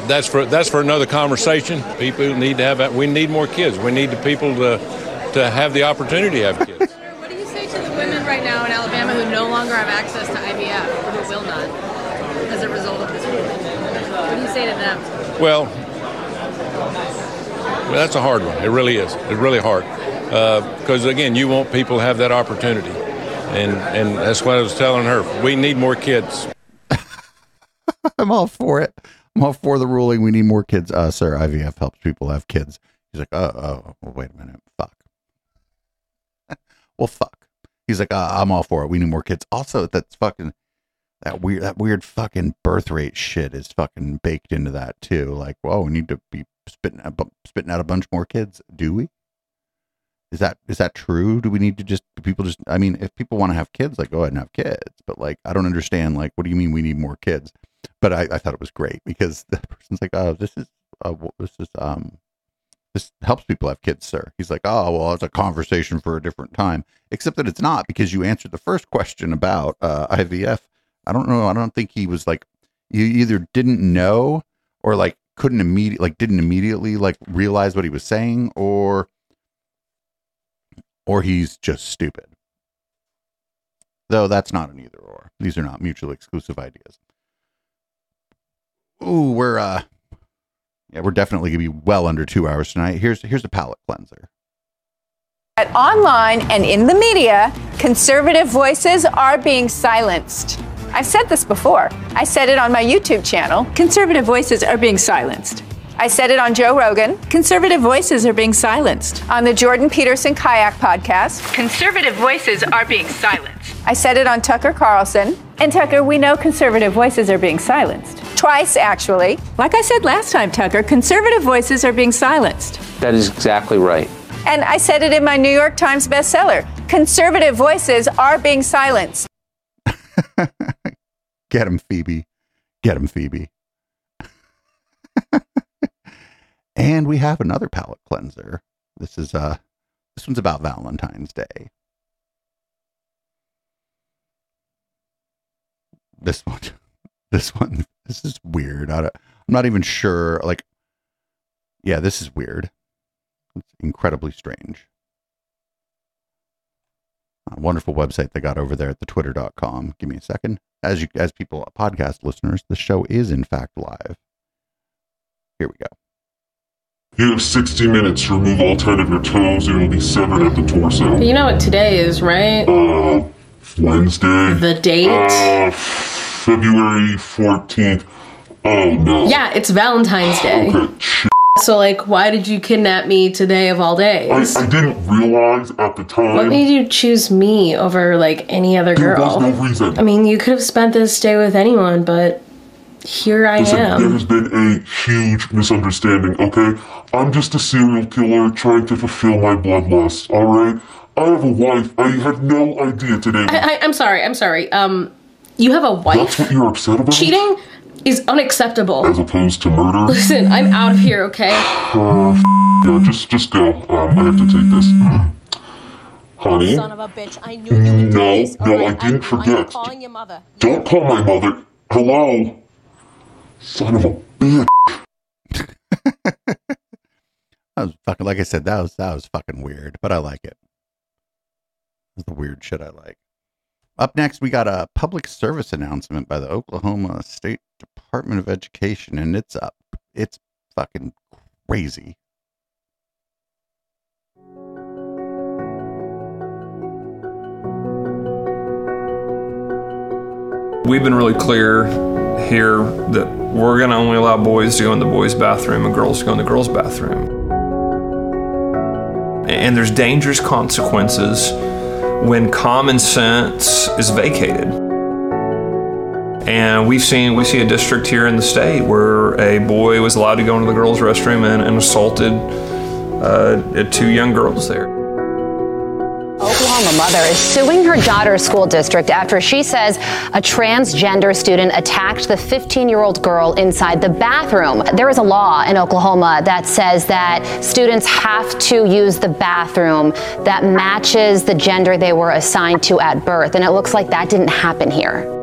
that's for that's for another conversation. People need to have we need more kids. We need the people to to have the opportunity to have kids. What do you say to the women right now in Alabama who no longer have access to IVF or who will not as a result of this ruling? What do you say to them? Well, well, that's a hard one. It really is. It's really hard uh, because again, you want people to have that opportunity, and and that's what I was telling her. We need more kids. [laughs] I'm all for it. I'm all for the ruling. We need more kids. Uh, sir, IVF helps people have kids. He's like, oh, oh, well, wait a minute. Fuck. [laughs] well, fuck. He's like, uh, I'm all for it. We need more kids. Also, that's fucking that weird, that weird fucking birth rate shit is fucking baked into that too. Like, whoa, we need to be spitting out, spitting out a bunch more kids. Do we? Is that is that true? Do we need to just people just? I mean, if people want to have kids, like go ahead and have kids. But like, I don't understand. Like, what do you mean we need more kids? But I, I thought it was great because [laughs] the person's like, oh, this is uh, this is um this helps people have kids, sir. He's like, oh, well, it's a conversation for a different time. Except that it's not because you answered the first question about uh, IVF. I don't know. I don't think he was like, you either didn't know or like couldn't immediately, like didn't immediately like realize what he was saying or, or he's just stupid. Though that's not an either or. These are not mutually exclusive ideas. Ooh, we're, uh, yeah, we're definitely gonna be well under two hours tonight. Here's here's a palate cleanser. Online and in the media, conservative voices are being silenced. I've said this before. I said it on my YouTube channel. Conservative voices are being silenced. I said it on Joe Rogan. Conservative voices are being silenced. On the Jordan Peterson Kayak podcast. Conservative voices are being silenced. I said it on Tucker Carlson. And Tucker, we know conservative voices are being silenced. Twice, actually. Like I said last time, Tucker, conservative voices are being silenced. That is exactly right. And I said it in my New York Times bestseller. Conservative voices are being silenced. [laughs] Get him, Phoebe. Get him, Phoebe. [laughs] and we have another palate cleanser. This is uh this one's about Valentine's Day. This one [laughs] this one this is weird. I I'm not even sure like yeah, this is weird. It's incredibly strange. A wonderful website they got over there at the twitter.com. Give me a second. As you as people podcast listeners, the show is in fact live. Here we go. You have 60 minutes to remove all 10 of your toes. It will be severed at the torso. You know what today is, right? Uh, Wednesday. The date? Uh, February 14th. Oh, no. Yeah, it's Valentine's Day. Okay. So, like, why did you kidnap me today of all days? I didn't realize at the time. What made you choose me over, like, any other There was girl? no reason. I mean, you could have spent this day with anyone, but here I Listen, there has been a huge misunderstanding, okay? I'm just a serial killer trying to fulfill my bloodlust, alright? I have a wife. I had no idea today. I, I, I'm sorry, I'm sorry. Um, you have a wife? That's what you're upset about? Cheating is unacceptable. As opposed to murder? Listen, I'm out of here, okay? [sighs] Uh, f- yeah, just, just go. Um, I have to take this. [clears throat] Honey? Son of a bitch, I knew you would do No, this. no, I didn't I'm forget. calling your mother. Don't call my mother. Hello? Son of a bitch. [laughs] That was fucking like I said, that was that was fucking weird, but I like it. That's the weird shit I like. Up next, we got a public service announcement by the Oklahoma State Department of Education, and it's up. It's fucking crazy. We've been really clear here that we're going to only allow boys to go in the boys' bathroom and girls to go in the girls' bathroom. And there's dangerous consequences when common sense is vacated. And we've seen we see a district here in the state where a boy was allowed to go into the girls' restroom and, and assaulted uh, two young girls there. Oklahoma mother is suing her daughter's school district after she says a transgender student attacked the 15 year old girl inside the bathroom. There is a law in Oklahoma that says that students have to use the bathroom that matches the gender they were assigned to at birth, and it looks like that didn't happen here.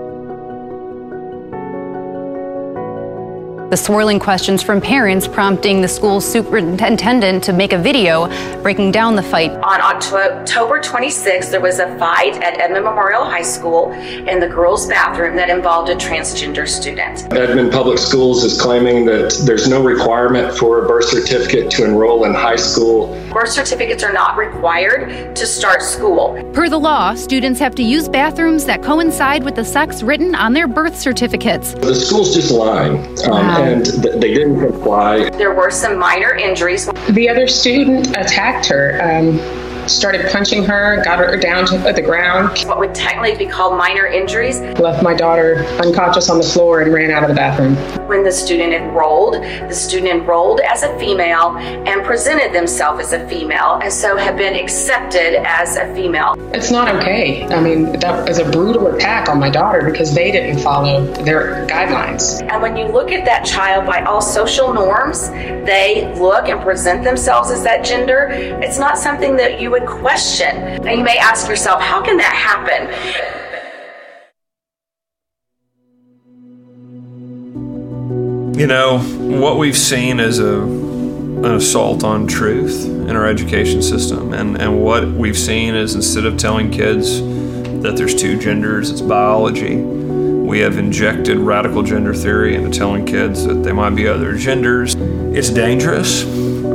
The swirling questions from parents prompting the school superintendent to make a video breaking down the fight. On October 26th, there was a fight at Edmond Memorial High School in the girls' bathroom that involved a transgender student. Edmond Public Schools is claiming that there's no requirement for a birth certificate to enroll in high school. Birth certificates are not required to start school. Per the law, students have to use bathrooms that coincide with the sex written on their birth certificates. The school's just lying. Um, and th- they didn't comply. There were some minor injuries. The other student attacked her. Um, started punching her, got her down to the ground. What would technically be called minor injuries. Left my daughter unconscious on the floor and ran out of the bathroom. When the student enrolled, the student enrolled as a female and presented themselves as a female, and so have been accepted as a female. It's not okay. I mean, that is a brutal attack on my daughter because they didn't follow their guidelines. And when you look at that child by all social norms, they look and present themselves as that gender. It's not something that you would question. And you may ask yourself, how can that happen? You know, what we've seen is a, an assault on truth in our education system. And, and what we've seen is instead of telling kids that there's two genders, it's biology, we have injected radical gender theory into telling kids that they might be other genders. It's dangerous.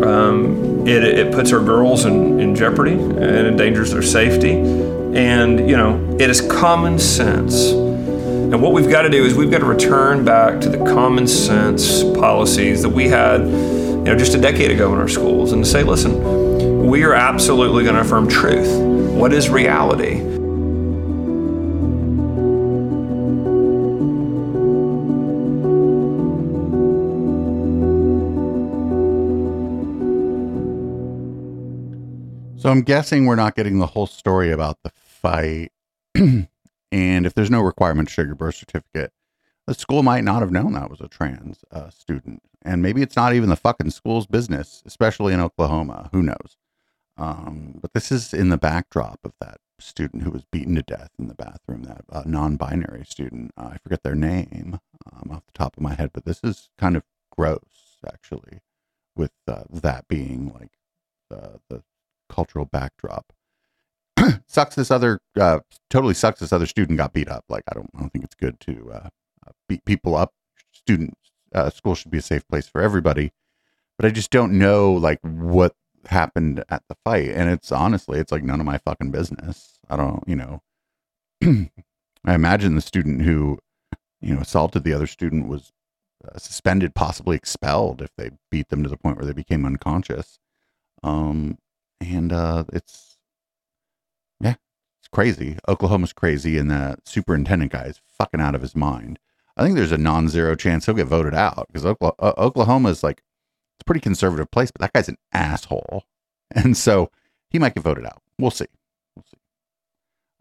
Um, it, it puts our girls in, in jeopardy and endangers their safety. And, you know, it is common sense. And what we've got to do is we've got to return back to the common sense policies that we had, you know, just a decade ago in our schools and say, listen, we are absolutely going to affirm truth. What is reality? So I'm guessing we're not getting the whole story about the fight. [clears throat] and if there's no requirement to show your birth certificate, the school might not have known that was a trans uh, student. And maybe it's not even the fucking school's business, especially in Oklahoma. Who knows? Um, but this is in the backdrop of that student who was beaten to death in the bathroom, that uh, non binary student. Uh, I forget their name um, off the top of my head, but this is kind of gross, actually, with uh, that being like the cultural backdrop. [clears throat] sucks this other uh, totally sucks this other student got beat up. Like I don't I don't think it's good to uh, beat people up. Students uh, school should be a safe place for everybody, but I just don't know like what happened at the fight. And it's honestly it's like none of my fucking business. I don't you know. [clears throat] I imagine the student who you know assaulted the other student was uh, suspended, possibly expelled if they beat them to the point where they became unconscious. Um, and uh, it's yeah, it's crazy. Oklahoma's crazy, and the superintendent guy is fucking out of his mind. I think there's a non-zero chance he'll get voted out because Oklahoma, uh, is like it's a pretty conservative place, but that guy's an asshole, [laughs] and so he might get voted out. We'll see. We'll see.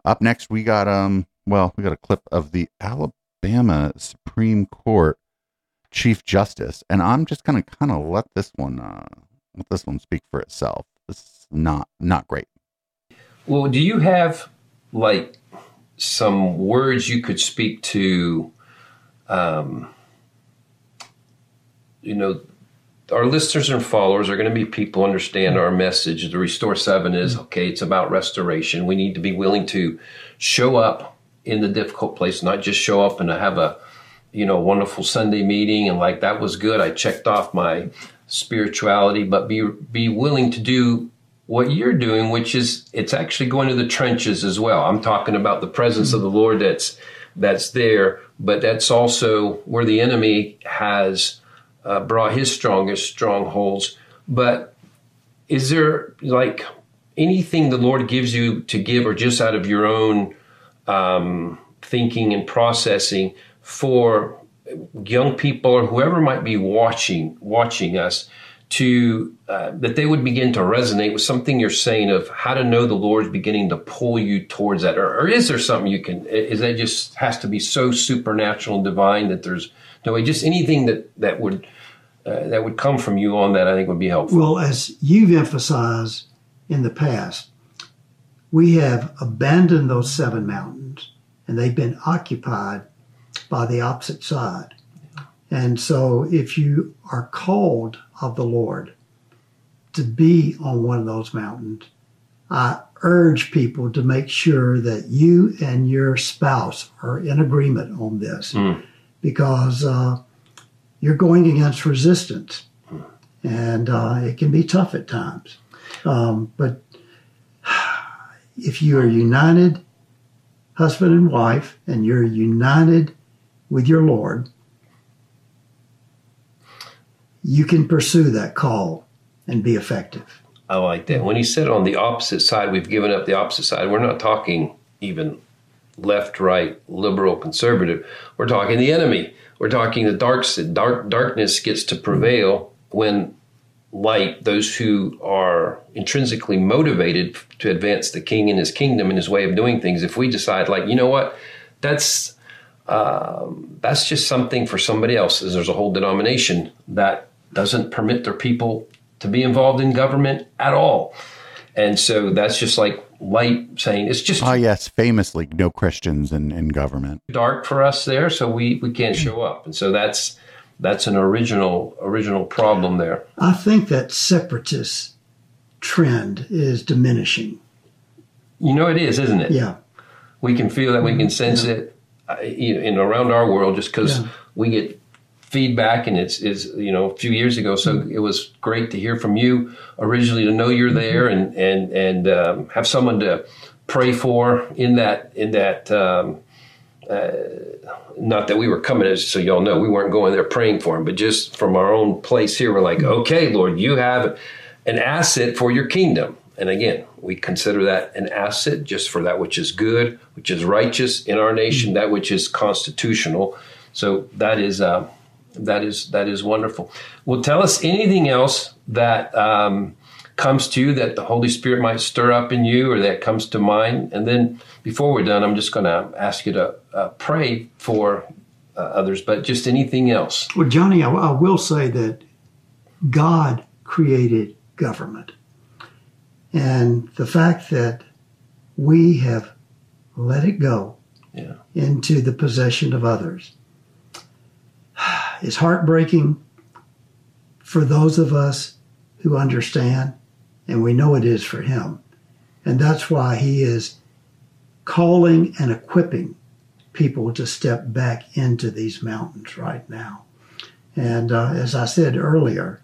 Up next, we got um, well, we got a clip of the Alabama Supreme Court Chief Justice, and I'm just gonna kind of let this one uh, let this one speak for itself. Is not not great. Well, do you have like some words you could speak to? Um, you know, our listeners and followers are going to be people understand our message. The Restore Seven is okay. It's about restoration. We need to be willing to show up in the difficult place, not just show up and have a you know wonderful Sunday meeting and like that was good. I checked off my spirituality, but be be willing to do what you're doing, which is it's actually going to the trenches as well. I'm talking about the presence of the Lord that's that's there, but that's also where the enemy has uh, brought his strongest strongholds. But is there like anything the Lord gives you to give, or just out of your own um, thinking and processing for young people or whoever might be watching watching us to uh, that they would begin to resonate with something you're saying of how to know the Lord's beginning to pull you towards that, or, or is there something you can? Is that just has to be so supernatural and divine that there's no way? Just anything that that would uh, that would come from you on that, I think would be helpful. Well, as you've emphasized in the past, we have abandoned those seven mountains, and they've been occupied by the opposite side. And so, if you are called of the Lord to be on one of those mountains, I urge people to make sure that you and your spouse are in agreement on this because uh, you're going against resistance and uh, it can be tough at times. Um, but [sighs] if you are united, husband and wife, and you're united with your Lord, you can pursue that call and be effective. I like that. When he said on the opposite side, we've given up the opposite side, we're not talking even left, right, liberal, conservative. We're talking the enemy. We're talking the dark, dark darkness gets to prevail when light, those who are intrinsically motivated to advance the king and his kingdom and his way of doing things, if we decide, like, you know what, that's um, that's just something for somebody else. Is There's a whole denomination that doesn't permit their people to be involved in government at all, and so that's just like light saying it's just Ah, yes, famously, no Christians in, in government. dark for us there, so we we can't show up, and so that's that's an original original problem there. I think that separatist trend is diminishing. You know, it is, isn't it? Yeah. We can feel that. We can sense it uh, you know, in around our world, just because Yeah. we get feedback, and it's is you know a few years ago. So Mm-hmm. it was great to hear from you originally to know you're there and and and um, have someone to pray for in that in that. Um, uh, not that we were coming as so y'all know we weren't going there praying for him, but just from our own place here, we're like, okay, Lord, you have an asset for your kingdom. And again, we consider that an asset just for that which is good, which is righteous in our nation, that which is constitutional. So that is uh, that is that is wonderful. Well, tell us anything else that um, comes to you that the Holy Spirit might stir up in you, or that comes to mind. And then before we're done, I'm just going to ask you to uh, pray for uh, others, but just anything else. Well, Johnny, I, I will say that God created government. And the fact that we have let it go Yeah. into the possession of others is heartbreaking for those of us who understand, and we know it is for him. And that's why he is calling and equipping people to step back into these mountains right now. And uh, as I said earlier,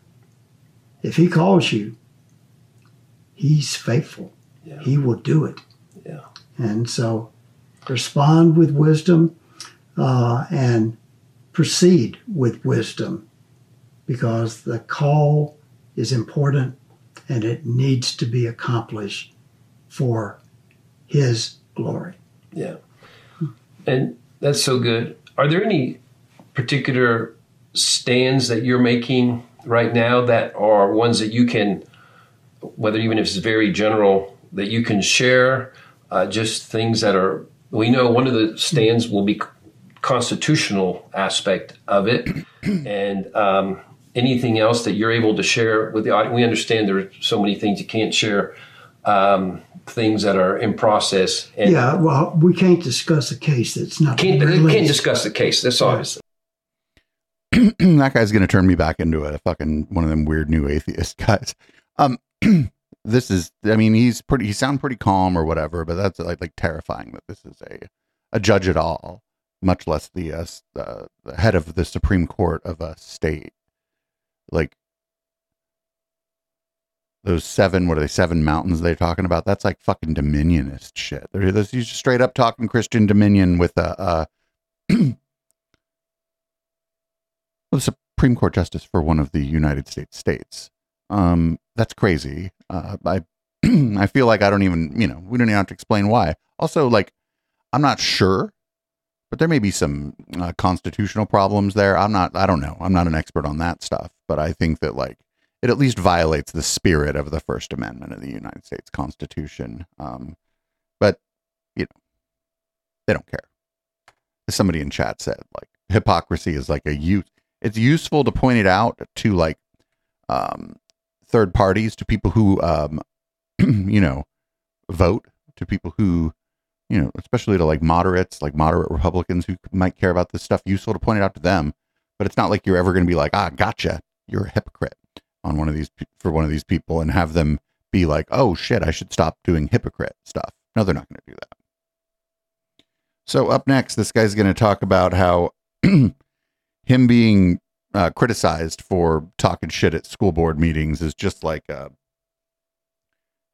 if he calls you, he's faithful. He will do it. Yeah. And so respond with wisdom uh, and proceed with wisdom because the call is important and it needs to be accomplished for his glory. Yeah. And that's so good. Are there any particular stands that you're making right now that are ones that you can, whether even if it's very general, that you can share? Uh, just things that are, we know one of the stands will be constitutional aspect of it. [clears throat] and um, anything else that you're able to share with the audience? We understand there are so many things you can't share. Um, things that are in process and yeah, well, we can't discuss a case that's not can't, released. can't discuss the case. That's obvious. [clears throat] that guy's going to turn me back into a fucking one of them weird new atheist [laughs] guys. Um, [clears throat] this is, I mean, he's pretty, he sound pretty calm or whatever, but that's like, like terrifying that this is a, a judge at all, much less the, uh, s- the, head of the Supreme Court of a state. Like those seven, what are they, seven mountains they're talking about? That's like fucking dominionist shit. They're, he's just straight up talking Christian dominion with a, uh, [clears throat] a Supreme Court justice for one of the United States states. Um, that's crazy. Uh, I [clears throat] I feel like I don't even you know we don't even have to explain why. Also, like I'm not sure, but there may be some uh, constitutional problems there. I'm not. I don't know. I'm not an expert on that stuff, but I think that like it at least violates the spirit of the First Amendment of the United States Constitution. Um, but you know, they don't care. As somebody in chat said, like hypocrisy is like a use. It's useful to point it out to like um, third parties, to people who um, [clears throat] you know vote, to people who you know, especially to like moderates, like moderate Republicans who might care about this stuff. Useful to point it out to them, but it's not like you're ever going to be like, ah, gotcha, you're a hypocrite on one of these for one of these people and have them be like, oh shit, I should stop doing hypocrite stuff. No, they're not going to do that. So up next, this guy's going to talk about how [clears throat] him being uh, criticized for talking shit at school board meetings is just like uh,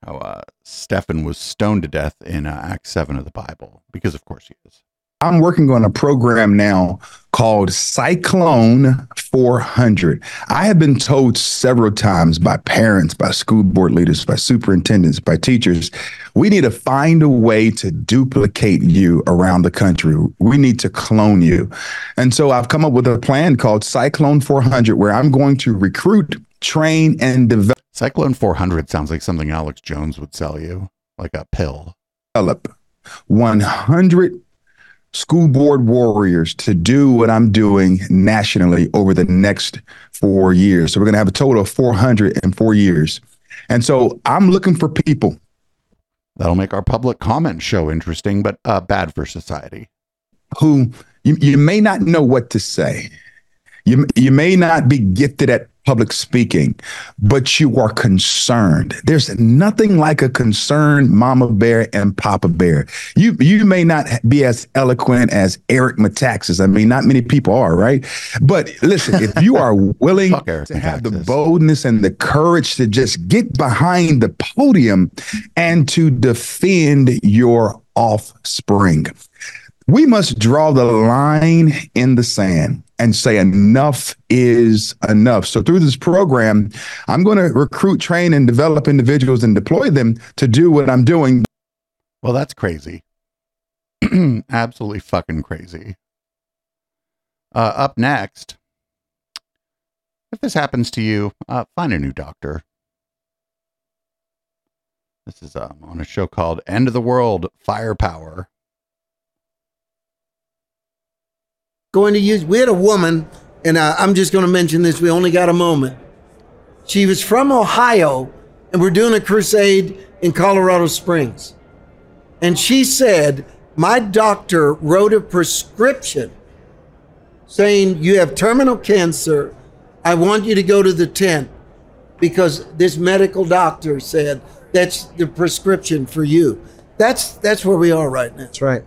how uh, Stephen was stoned to death in uh, Act Seven of the Bible, because of course he is. I'm working on a program now called Cyclone 400. I have been told several times by parents, by school board leaders, by superintendents, by teachers, we need to find a way to duplicate you around the country. We need to clone you. And so I've come up with a plan called Cyclone 400 where I'm going to recruit, train, and develop. Cyclone 400 sounds like something Alex Jones would sell you, like a pill. Develop 100 school board warriors to do what I'm doing nationally over the next four years. So we're going to have a total of 404 years. And so I'm looking for people. That'll make our public comment show interesting, but uh, bad for society. Who you, you may not know what to say. You, you may not be gifted at public speaking, but you are concerned. There's nothing like a concerned mama bear and papa bear. You you may not be as eloquent as Eric Metaxas. I mean, not many people are, right? But listen, if you are [laughs] willing to have the boldness and the courage to just get behind the podium and to defend your offspring. We must draw the line in the sand and say enough is enough. So through this program, I'm going to recruit, train, and develop individuals and deploy them to do what I'm doing. Well, that's crazy. [clears throat] Absolutely fucking crazy. Uh, up next, if this happens to you, uh, find a new doctor. This is um, on a show called End of the World Firepower. Going to use. We had a woman, and uh, I'm just going to mention this. We only got a moment. She was from Ohio, and we're doing a crusade in Colorado Springs. And she said, My doctor wrote a prescription saying, You have terminal cancer. I want you to go to the tent because this medical doctor said that's the prescription for you. That's that's where we are right now. That's right.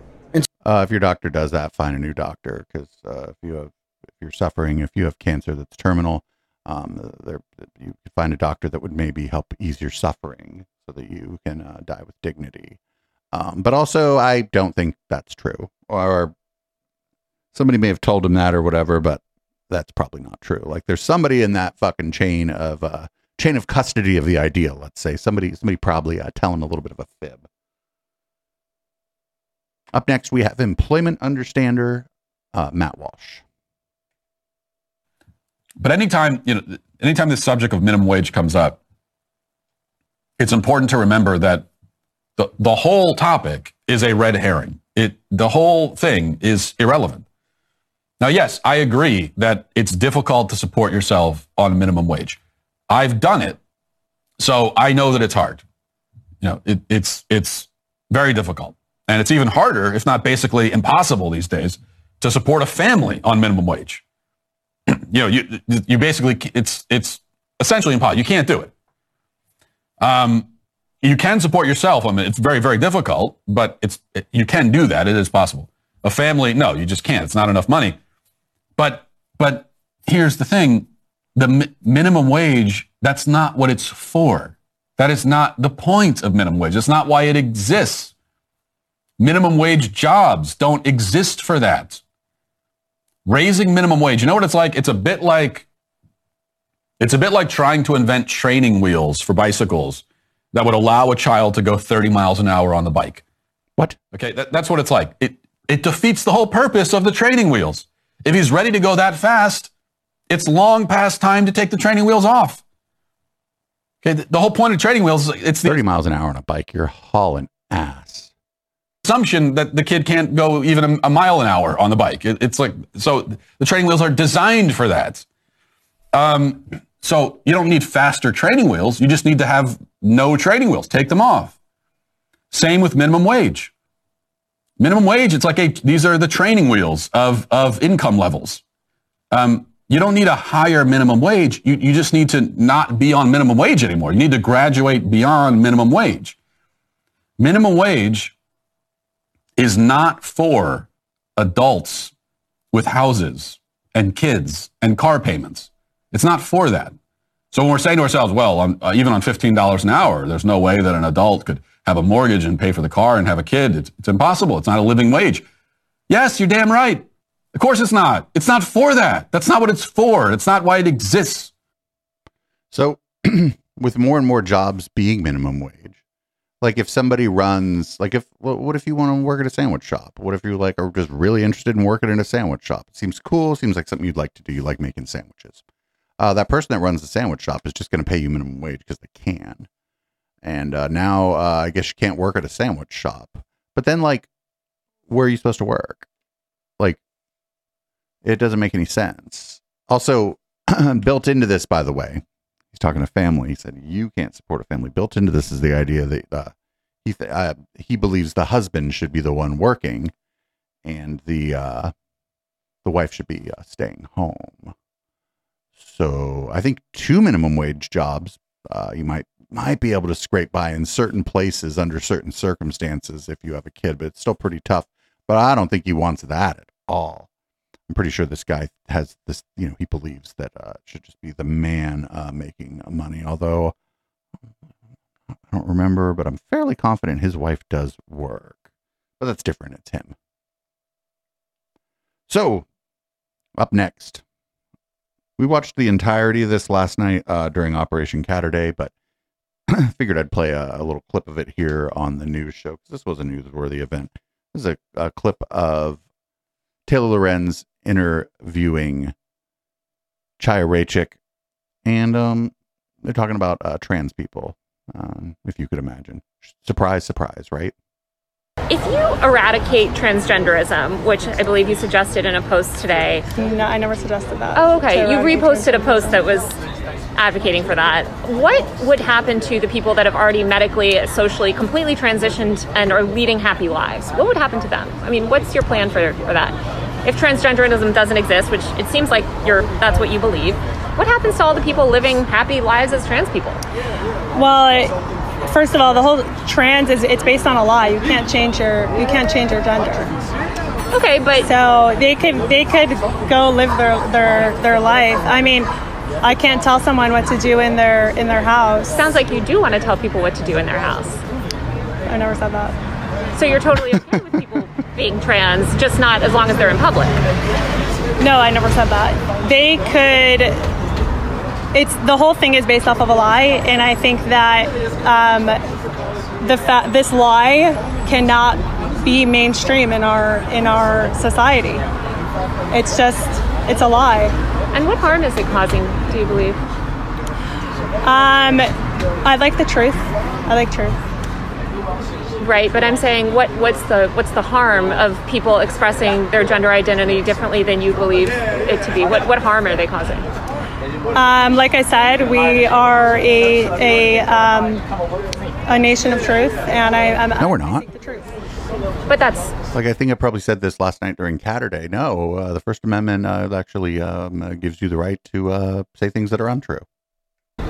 Uh, if your doctor does that, find a new doctor because uh, if you have if you're suffering, if you have cancer that's terminal, um, there you find a doctor that would maybe help ease your suffering so that you can uh, die with dignity. Um, but also, I don't think that's true. Or somebody may have told him that or whatever, but that's probably not true. Like there's somebody in that fucking chain of uh, chain of custody of the idea. Let's say somebody somebody probably uh, telling a little bit of a fib. Up next, we have employment understander uh, Matt Walsh. But anytime you know, anytime this subject of minimum wage comes up, it's important to remember that the the whole topic is a red herring. It the whole thing is irrelevant. Now, yes, I agree that it's difficult to support yourself on a minimum wage. I've done it, so I know that it's hard. You know, it, it's it's very difficult. And it's even harder, if not basically impossible these days, to support a family on minimum wage. [clears throat] you know, you, you basically, it's, it's essentially impossible. You can't do it. Um, you can support yourself. I mean, it's very, very difficult, but it's, it, you can do that. It is possible. A family, no, you just can't. It's not enough money. But, but here's the thing. The mi- minimum wage, that's not what it's for. That is not the point of minimum wage. It's not why it exists. Minimum wage jobs don't exist for that. Raising minimum wage, you know what it's like? It's a bit like it's a bit like trying to invent training wheels for bicycles that would allow a child to go 30 miles an hour on the bike. What? Okay, that, that's what it's like. It it defeats the whole purpose of the training wheels. If he's ready to go that fast, it's long past time to take the training wheels off. Okay, the, the whole point of training wheels is it's the 30 miles an hour on a bike, you're hauling ass. Assumption that the kid can't go even a, mile an hour on the bike. It, it's like so the training wheels are designed for that. Um, so you don't need faster training wheels. You just need to have no training wheels. Take them off. Same with minimum wage. Minimum wage, it's like a, these are the training wheels of, of income levels. Um, you don't need a higher minimum wage. You, you just need to not be on minimum wage anymore. You need to graduate beyond minimum wage. Minimum wage is not for adults with houses and kids and car payments. It's not for that. So when we're saying to ourselves, well, on, uh, even on $15 an hour, there's no way that an adult could have a mortgage and pay for the car and have a kid. It's, it's impossible. It's not a living wage. Yes, you're damn right. Of course it's not. It's not for that. That's not what it's for. It's not why it exists. So, [clears throat] with more and more jobs being minimum wage, like if somebody runs, like if what, if you want to work at a sandwich shop? What if you like are just really interested in working in a sandwich shop? It seems cool. Seems like something you'd like to do. You like making sandwiches. Uh, that person that runs the sandwich shop is just going to pay you minimum wage because they can. And uh, now uh, I guess you can't work at a sandwich shop. But then, like, where are you supposed to work? Like, it doesn't make any sense. Also, [clears throat] built into this, by the way, he's talking to family. He said you can't support a family. Built into this is the idea that uh, he th- uh, he believes the husband should be the one working, and the uh, the wife should be uh, staying home. So I think two minimum wage jobs uh, you might might be able to scrape by in certain places under certain circumstances if you have a kid, but it's still pretty tough. But I don't think he wants that at all. I'm pretty sure this guy has this, you know, he believes that uh, should just be the man uh, making money. Although I don't remember, but I'm fairly confident his wife does work. But that's different. It's him. So, up next, we watched the entirety of this last night uh, during Operation Catterday, but [clears throat] figured I'd play a, a, little clip of it here on the news show because this was a newsworthy event. This is a, a clip of Taylor Lorenz interviewing Chaya Raichik, and um, they're talking about uh, trans people, um, if you could imagine. Surprise, surprise, right? If you eradicate transgenderism, which I believe you suggested in a post today. No, I never suggested that. Oh, okay. You reposted a post that was advocating for that. What would happen to the people that have already medically, socially, completely transitioned and are leading happy lives? What would happen to them? I mean, what's your plan for, for that? If transgenderism doesn't exist, which it seems like you're that's what you believe, what happens to all the people living happy lives as trans people? Well, it, first of all, the whole trans is it's based on a lie. You can't change your you can't change your gender. Okay, but so they could they could go live their their their life. I mean, I can't tell someone what to do in their in their house. Sounds like you do want to tell people what to do in their house. I never said that. So you're totally okay with people being trans, just not as long as they're in public. No, I never said that. They could it's the whole thing is based off of a lie, and I think that um, the fa- this lie cannot be mainstream in our in our society. It's just it's a lie. And what harm is it causing? Do you believe? Um, I like the truth. I like truth. Right, but I'm saying what what's the what's the harm of people expressing their gender identity differently than you believe it to be? What what harm are they causing? Um, like I said, we are a a, um, a nation of truth, and I, I'm no, we're not. But that's like I think I probably said this last night during Catterday. No, uh, the First Amendment uh, actually um, uh, gives you the right to uh, say things that are untrue.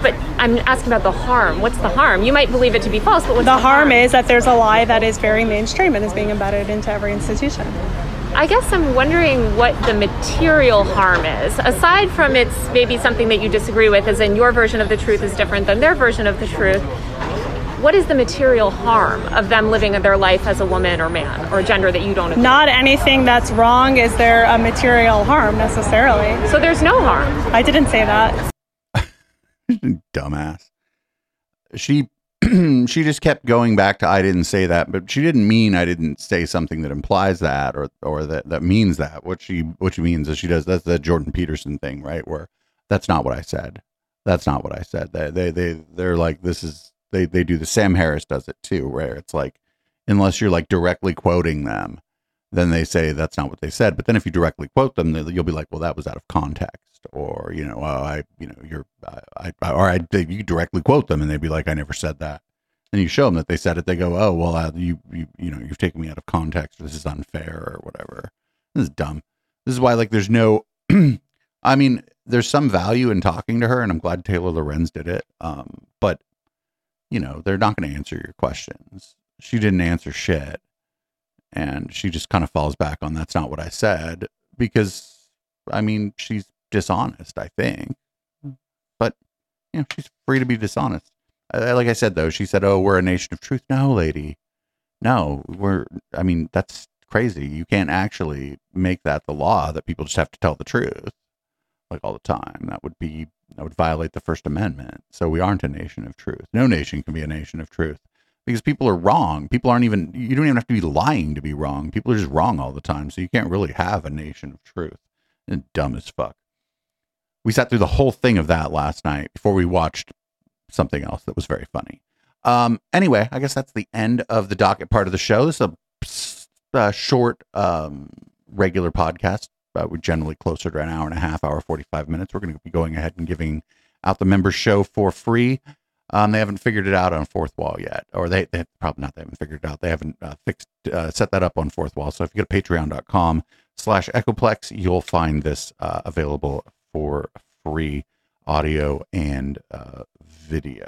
But I'm asking about the harm. What's the harm? You might believe it to be false, but what's the, the harm, harm is that there's a lie that is very mainstream and is being embedded into every institution. I guess I'm wondering what the material harm is. Aside from it's maybe something that you disagree with, as in your version of the truth is different than their version of the truth. What is the material harm of them living their life as a woman or man or gender that you don't agree? Not anything that's wrong is there a material harm necessarily. So there's no harm. I didn't say that. [laughs] Dumbass. She [clears throat] she just kept going back to I didn't say that, but she didn't mean I didn't say something that implies that or or that that means that. What she what she means is she does that's the Jordan Peterson thing, right? Where that's not what I said. That's not what I said. They they they they're like this is they they do the Sam Harris does it too, where it's like unless you're like directly quoting them, then they say that's not what they said. But then if you directly quote them, they- you'll be like, well, that was out of context, or you know, oh, I, you know, you're, I, I or I, you directly quote them, and they'd be like, I never said that. And you show them that they said it, they go, oh, well, uh, you, you, you know, you've taken me out of context. This is unfair, or whatever. This is dumb. This is why, like, there's no. [clears throat] I mean, there's some value in talking to her, and I'm glad Taylor Lorenz did it. Um, but you know, they're not going to answer your questions. She didn't answer shit. And she just kind of falls back on that's not what I said because, I mean, she's dishonest, I think. But, you know, she's free to be dishonest. Uh, like I said, though, she said, oh, we're a nation of truth. No, lady. No, we're, I mean, that's crazy. You can't actually make that the law that people just have to tell the truth like all the time. That would be that would violate the First Amendment. So we aren't a nation of truth. No nation can be a nation of truth because people are wrong. People aren't even you don't even have to be lying to be wrong. People are just wrong all the time. So you can't really have a nation of truth. And dumb as fuck. We sat through the whole thing of that last night before we watched something else that was very funny. Um, anyway, I guess that's the end of the docket part of the show. This is a, a short, um, regular podcast. We're generally closer to an hour and a half, hour, 45 minutes. We're going to be going ahead and giving out the member show for free. Um, they haven't figured it out on Fourthwall yet, or they, they probably not. They haven't figured it out. They haven't uh, fixed, uh, set that up on Fourthwall. So if you go to patreon.com slash echoplex, you'll find this uh, available for free audio and uh, video.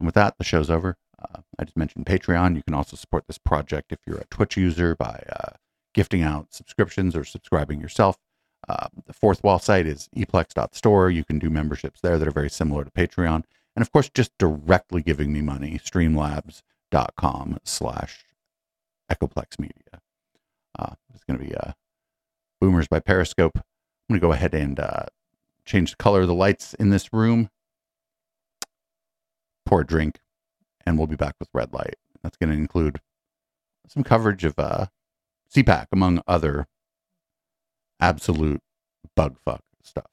And with that, the show's over. Uh, I just mentioned Patreon. You can also support this project if you're a Twitch user by uh, gifting out subscriptions or subscribing yourself. Uh, the Fourthwall site is eplex.store. You can do memberships there that are very similar to Patreon. And of course, just directly giving me money, streamlabs.com slash echoplex media. Uh, it's going to be uh, Boomers by Periscope. I'm going to go ahead and uh, change the color of the lights in this room pour a drink, and we'll be back with red light. That's going to include some coverage of uh, CPAC, among other absolute bug fuck stuff.